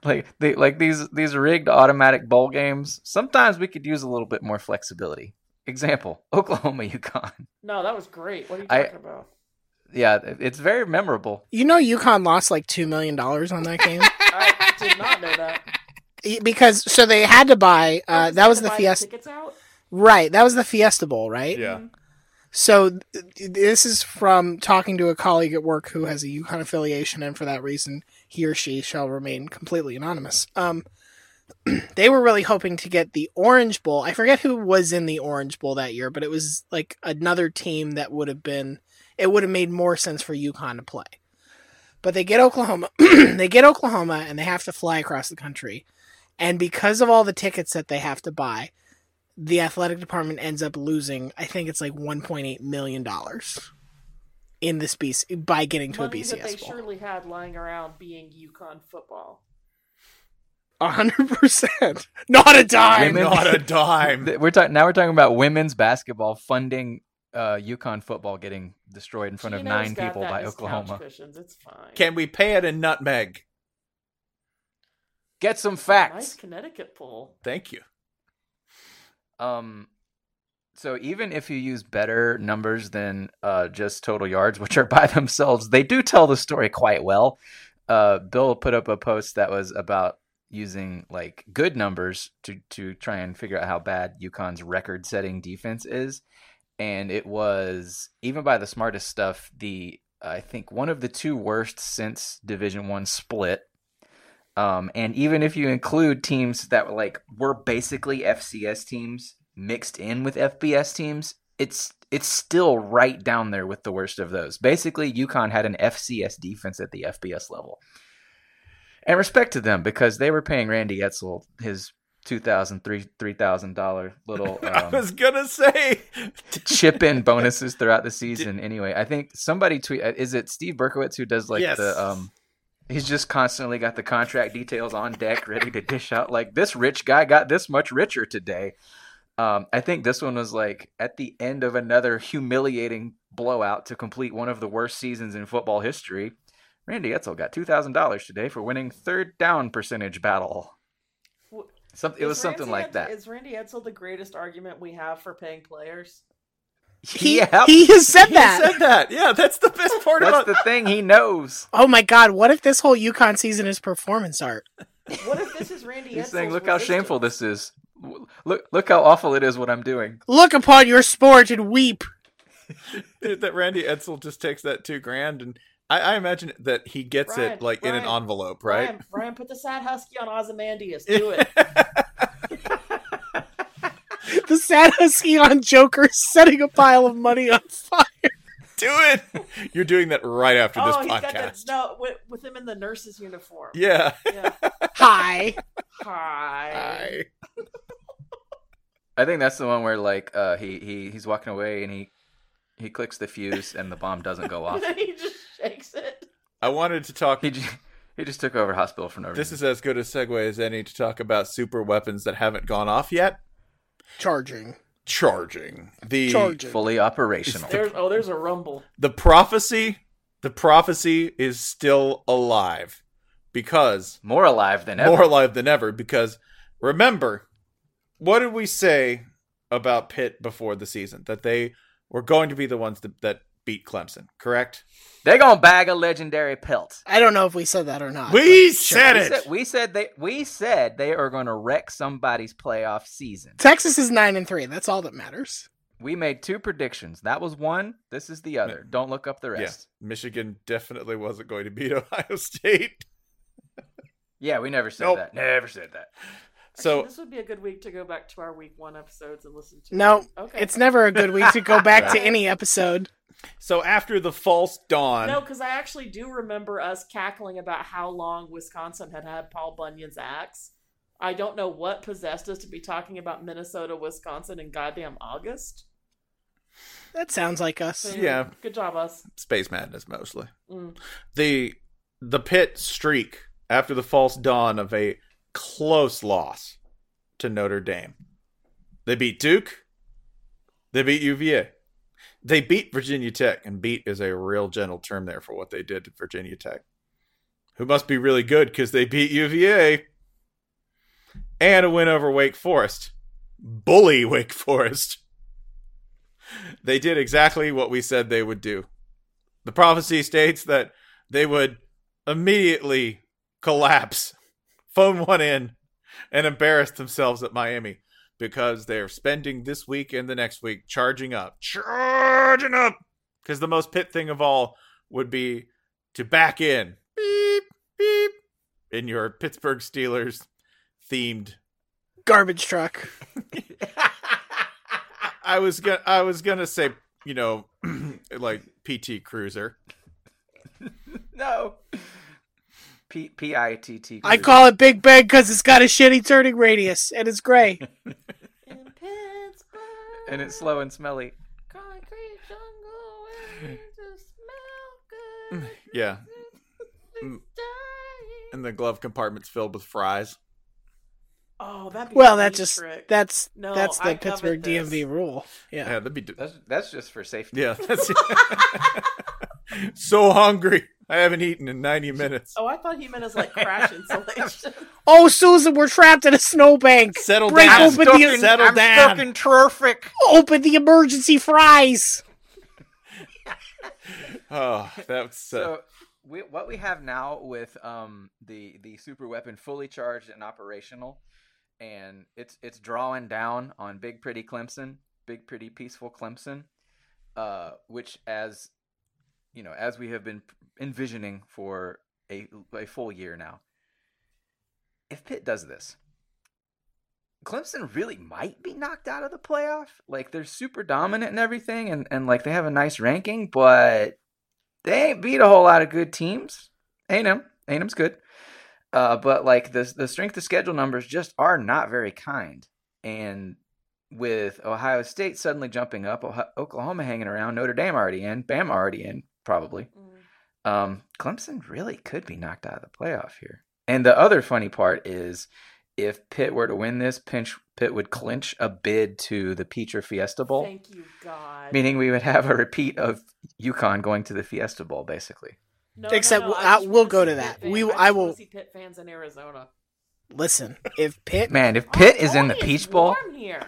Like they like these these rigged automatic bowl games. Sometimes we could use a little bit more flexibility. Example: Oklahoma UConn. No, that was great. What are you I- talking about? Yeah, it's very memorable. You know, UConn lost like $2 million on that game? I did not know that. because, so they had to buy, uh, Because that was the Fiesta. Right, that was the Fiesta Bowl, right? Yeah. So th- this is from talking to a colleague at work who has a UConn affiliation, and for that reason, he or she shall remain completely anonymous. Um, they were really hoping to get the Orange Bowl. I forget who was in the Orange Bowl that year, but it was like another team that would have been. It would have made more sense for UConn to play. But they get Oklahoma. they get Oklahoma, and they have to fly across the country. And because of all the tickets that they have to buy, the athletic department ends up losing i think it's like 1.8 million dollars in this BC by getting to Money a that they bowl surely had lying around being UConn football. 100% not a dime Women- Not a dime. We're talking now. We're talking about women's basketball funding uh, UConn football getting destroyed in front of nine people by in his couch Oklahoma. It's fine. Can we pay it in nutmeg? Get some facts. Nice. Connecticut pull. Thank you. Um, so even if you use better numbers than uh, just total yards, which are by themselves, they do tell the story quite well. Uh, Bill put up a post that was about using like good numbers to to try and figure out how bad UConn's record-setting defense is, and it was even by the smartest stuff, the I think one of the two worst since Division One split. Um, and even if you include teams that were like were basically FCS teams mixed in with FBS teams, it's it's still right down there with the worst of those. Basically, UConn had an FCS defense at the FBS level. And respect to them because they were paying Randy Edsall his two thousand three three thousand dollar little I um, was gonna say. chip in bonuses throughout the season. Anyway, I think somebody tweet uh, is it Steve Berkowitz who does like Yes. the um he's just constantly got the contract details on deck ready to dish out like this rich guy got this much richer today. Um I think this one was like at the end of another humiliating blowout to complete one of the worst seasons in football history. Randy Edsall got $2,000 today for winning third down percentage battle. Wh- Some, it was something Randy like Edsall- that. Is Randy Edsall the greatest argument we have for paying players? he, Yep. he has said He that said that. Yeah, that's the best part That's about the thing he knows. oh my god what if this whole UConn season is performance art What if this is Randy He's Edsall's saying, "Look how shameful this is. Look, look how awful it is what I'm doing." look upon your sport and weep Dude, that Randy Edsall just takes that two grand and I, I imagine that he gets Ryan, it like in an envelope, right? Ryan, Ryan, put the sad husky on Ozymandias. Do it. the sad husky on joker setting a pile of money on fire Do it. You're doing that right after this oh, he's got that. podcast. No, with, with him in the nurse's uniform. Yeah. Yeah. hi Hi. I- I think that's the one where like uh, he he he's walking away and he he clicks the fuse and the bomb doesn't go off. he just shakes it. I wanted to talk. He just, he just took over hospital for no reason. This is as good a segue as any to talk about super weapons that haven't gone off yet. charging Charging the charging fully operational. There's oh, there's a rumble. the prophecy. The prophecy is still alive because More alive than ever. more alive than ever. Because remember, what did we say about Pitt before the season? That they were going to be the ones that, that beat Clemson. Correct. They're gonna bag a legendary pelt. i don't know if we said that or not We said We it. said, we said they we said they are going to wreck somebody's playoff season. texas is 9 and 3 that's all that matters We made two predictions. That was one. This is the other. Don't look up the Yeah, rest. Michigan definitely wasn't going to beat Ohio State. Yeah, we never said Nope. that. Never said that. So this would be a good week to go back to our week one episodes and listen to. No, okay. it's never a good week to go back to any episode. so after the false dawn, No, because I actually do remember us cackling about how long Wisconsin had had Paul Bunyan's axe. I don't know what possessed us to be talking about Minnesota, Wisconsin in goddamn August. That sounds like us. So, Yeah. Good job, us. space madness mostly. Mm. The the Pitt streak after the false dawn of a close loss to Notre Dame. They beat Duke. They beat UVA. They beat Virginia Tech, and beat is a real gentle term there for what they did to Virginia Tech, who must be really good because they beat UVA and a win over Wake Forest. Bully Wake Forest. They did exactly what we said they would do. The prophecy states that they would immediately collapse, phone one in, and embarrass themselves at Miami because they're spending this week and the next week charging up, charging up. Because the most Pitt thing of all would be to back in, beep, beep, in your Pittsburgh Steelers themed Garbage truck. I was gonna I was gonna say, you know, like PT Cruiser. No. P P I T T. I call it Big Ben because it's got a shitty turning radius and it's gray. And it's slow and smelly. concrete jungle, to smell good. Yeah. Mm. And the glove compartment's filled with fries. Oh, that'd be Well, a that just trick. that's No, that's the I Pittsburgh. DMV rule. Yeah, Yeah. that'd be d- That's that's just for safety. yeah. That's so hungry. I haven't eaten in ninety minutes. Oh, I thought he meant as like crash insulation. Oh, Susan, we're trapped in a snowbank. Settle Break down. open the Settle I'm down. stuck in traffic. open the emergency fries. Oh, that's uh, So we, what we have now with um the the super weapon fully charged and operational, and it's it's drawing down on Big Pretty Clemson, Big Pretty Peaceful Clemson, uh, which as you know as we have been envisioning for a a full year now. If Pitt does this, Clemson really might be knocked out of the playoff. Like they're super dominant and everything, and, and like they have a nice ranking, but they ain't beat a whole lot of good teams. A&M, A&M's good, uh, but like the the strength of schedule numbers just are not very kind. And with Ohio State suddenly jumping up, Ohio- Oklahoma hanging around, Notre Dame already in, Bam already in, probably. Um, Clemson really could be knocked out of the playoff here. And the other funny part is, if Pitt were to win this, Pinch, Pitt would clinch a bid to the Peach or Fiesta Bowl, Thank you, God. meaning we would have a repeat of UConn going to the Fiesta Bowl, basically. No, Except no, no, I- I we'll go to that. fans- We- I, I just wanna will- see Pitt fans in Arizona. Listen, if Pitt Man, if Pitt is in the Peach Bowl, warm here.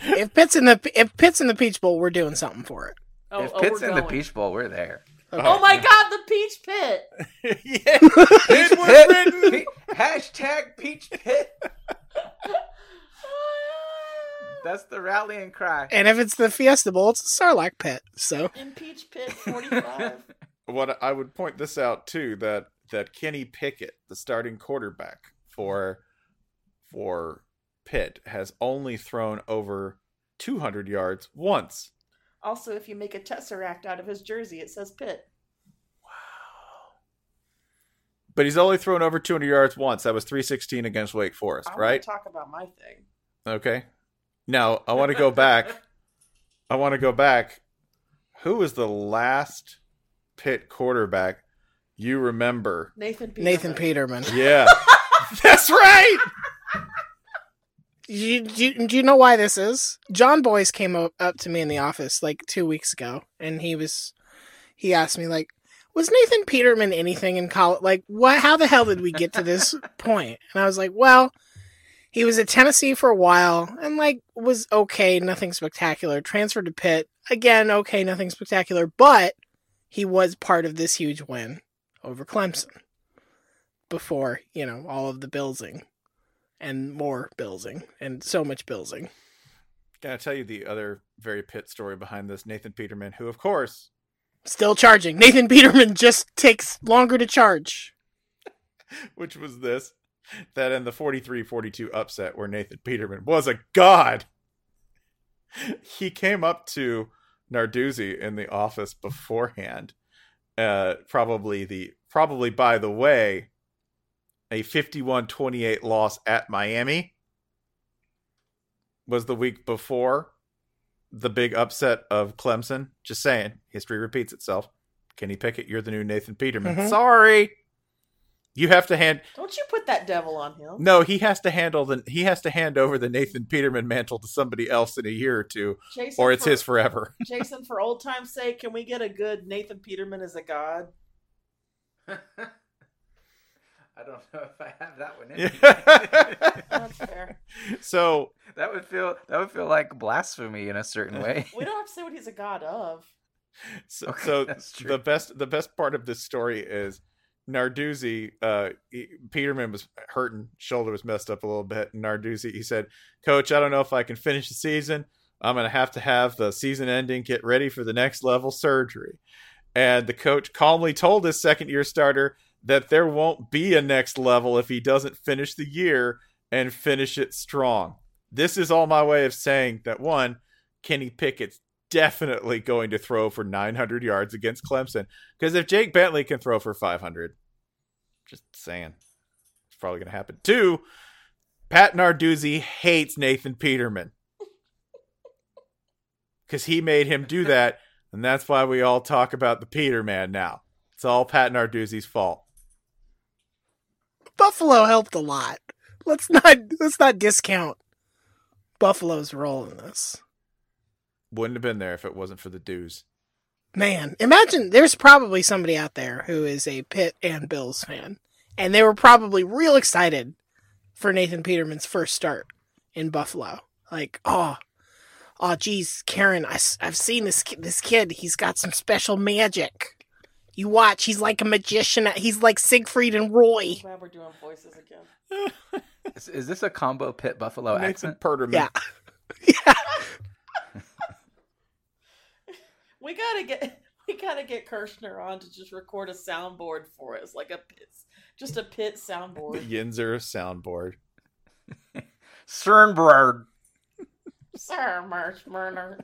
if Pitt's in the if Pitt's in the Peach Bowl, we're doing something for it. Oh, if oh, Pitt's we're in the. Peach Bowl, we're there. Oh my God, the Peach Pit. yeah. Peach It Pit. Pe- Hashtag Peach Pit. That's the rallying cry. And if it's the Fiesta Bowl, it's a Sarlacc pit. So In Peach Pit 45. what I would point this out too that that Kenny Pickett, the starting quarterback for for Pitt, has only thrown over 200 yards once. Also, if you make a tesseract out of his jersey, it says Pitt. Wow. But he's only thrown over 200 yards once. That was 316 against Wake Forest, I right? talk about my thing. Okay. Now, I want to go back. I want to go back. Who was the last Pitt quarterback you remember? Nathan Peterman. Nathan Peterman. Yeah. That's right. Do you, do, you, do you know why this is? Jon Bois came up, up to me in the office like two weeks ago, and he was he asked me like, "Was Nathan Peterman anything in college? Like, what? How the hell did we get to this point?" And I was like, "Well, he was at Tennessee for a while, and like was okay, nothing spectacular. Transferred to Pitt again, okay, nothing spectacular, but he was part of this huge win over Clemson before you know all of the billsing." And more billsing and so much billsing. Can I tell you the other very Pitt story behind this? Nathan Peterman, who, of course, Still charging. Nathan Peterman just takes longer to charge. which was this. that in the 43-42 upset where Nathan Peterman was a god, he came up to Narduzzi in the office beforehand. Uh, probably the probably by the way, a 51-28 loss at Miami was the week before the big upset of Clemson. Just saying, history repeats itself. Kenny Pickett, you're the new Nathan Peterman. Mhm. Sorry. You have to hand Don't you put that devil on him. no, he has to handle the he has to hand over the Nathan Peterman mantle to somebody else in a year or two, Jason, or it's for- his forever. Jason, for old time's sake, can we get a good Nathan Peterman as a god? I don't know if I have that one in Yeah. That's fair. So that would feel that would feel like blasphemy in a certain way. We don't have to say what he's a god of. So, Okay, so that's true. the best the best part of this story is Narduzzi. Uh, he- Peterman was hurting, shoulder was messed up a little bit, and Narduzzi he said, "Coach, I don't know if I can finish the season. I'm gonna have to have the season ending. Get ready for the next level surgery." And the coach calmly told his second year starter that there won't be a next level if he doesn't finish the year and finish it strong. This is all my way of saying that one, Kenny Pickett's definitely going to throw for 900 yards against Clemson. Because if Jake Bentley can throw for 500, just saying, it's probably going to happen. Two, Pat Narduzzi hates Nathan Peterman because he made him do that, and that's why we all talk about the Peterman now. It's all Pat Narduzzi's fault. Buffalo helped a lot. Let's not let's not discount Buffalo's role in this. Wouldn't have been there if it wasn't for the dues. Man, imagine there's probably somebody out there who is a Pitt and Bills fan, and they were probably real excited for Nathan Peterman's first start in Buffalo. Like, oh, oh, geez, Karen, I, I've seen this this kid. He's got some special magic. You watch, he's like a magician. He's like Siegfried and Roy. Glad we're doing voices again. Is, is this a combo Pitt buffalo Nathan accent? Peterman. Yeah. yeah. We gotta get we gotta get Kirshner on to just record a soundboard for us, like a pit, just a pit The soundboard. Yinzer soundboard. Cernbird. Sir Marsh Murner.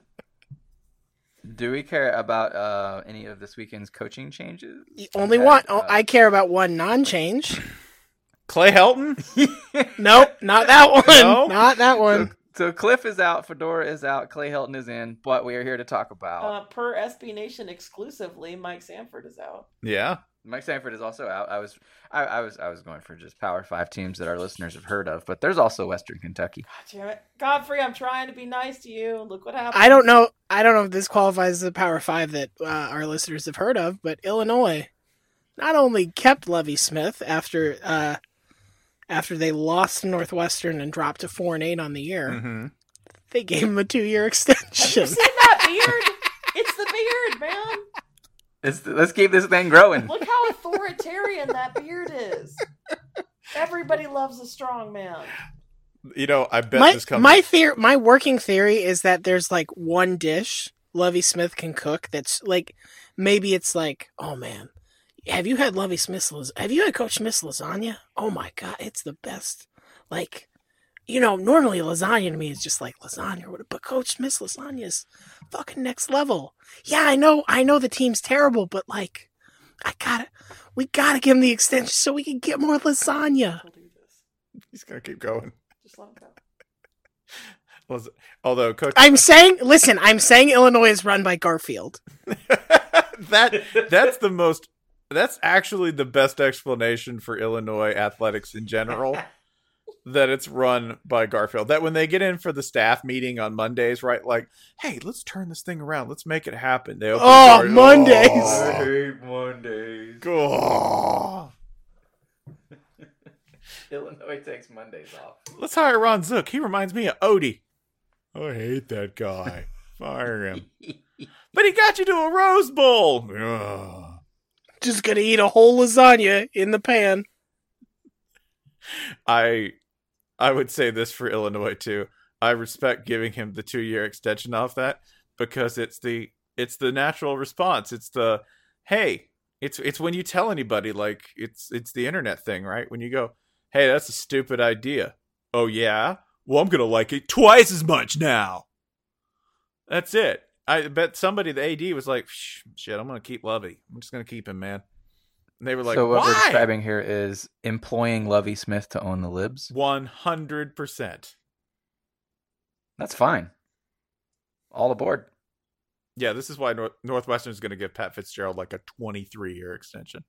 Do we care about uh, any of this weekend's coaching changes? Only We've one. Oh, uh, I care about one non-change. Clay Helton? Nope, not that one. No? Not that one. So Cliff is out, Fedora is out, Clay Helton is in, but we are here to talk about. Uh, per SB Nation exclusively, Mike Sanford is out. Yeah. Mike Sanford is also out. I was, I, I was, I was going for just Power Five teams that our listeners have heard of, but there's also Western Kentucky. God damn it, Godfrey! I'm trying to be nice to you. Look what happened. I don't know. I don't know if this qualifies as a Power Five that uh, our listeners have heard of, but Illinois not only kept Lovie Smith after uh, after they lost to Northwestern and dropped to four and eight on the year, Mm-hmm. they gave him a two year extension. See that beard? it's the beard, man. Let's, let's keep this thing growing. Look how authoritarian that beard is. Everybody loves a strong man. You know, I bet my this comes. my theory, my working theory is that there's like one dish Lovie Smith can cook that's like maybe it's like oh man, have you had Lovie Smith's have you had Coach Smith's lasagna? Oh my god, it's the best. Like you know, normally lasagna to me is just like lasagna but Coach Smith's lasagna is fucking next level. Yeah, I know, I know the team's terrible, but like, I gotta, we gotta give him the extension so we can get more lasagna. We'll do this. He's gonna keep going. Just let him go. Although Coach I'm saying, listen, I'm saying Illinois is run by Garfield. that that's the most that's actually the best explanation for Illinois athletics in general. that it's run by Garfield. That when they get in for the staff meeting on Mondays, right? Like, hey, let's turn this thing around. Let's make it happen. They open Oh, the door, Mondays. Oh, hate Mondays. oh. Illinois takes Mondays off. Let's hire Ron Zook. He reminds me of Odie. I hate that guy. Fire him. But he got you to a Rose Bowl. Ugh. Just gonna eat a whole lasagna in the pan. I I would say this for Illinois too. I respect giving him the two year extension off that because it's the it's the natural response. It's the hey, it's it's when you tell anybody like it's it's the internet thing, right? When you go, Hey, that's a stupid idea. Oh, yeah? Well, I'm to like it twice as much now. That's it. I bet somebody, the AD, was like, shit, I'm to keep Lovie. I'm just to keep him, man. And they were like, so what why? we're describing here is employing Lovie Smith to own the libs. 100%. That's fine. All aboard. Yeah, this is why North- Northwestern is going to give Pat Fitzgerald like a 23 year extension.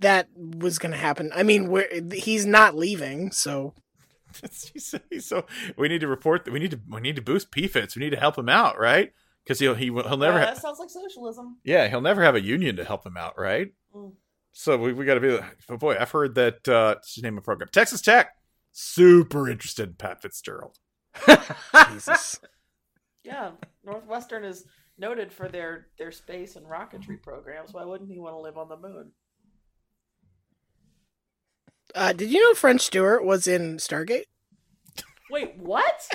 That was going to happen. I mean, we're, he's not leaving, so he's, so, he's so we need to report that we need to we need to boost PFitz. We need to help him out, right? Because he'll he will he'll never Uh, ha- sounds like socialism. yeah he'll never have a union to help him out, right? Mm. So we, we got to be. But boy, I've heard that. Uh, what's his name of program? Texas Tech. Super interested in Pat Fitzgerald. Jesus. Yeah, Northwestern is noted for their their space and rocketry programs. Why wouldn't he want to live on the moon? Uh, did you know French Stewart was in Stargate? Wait, what?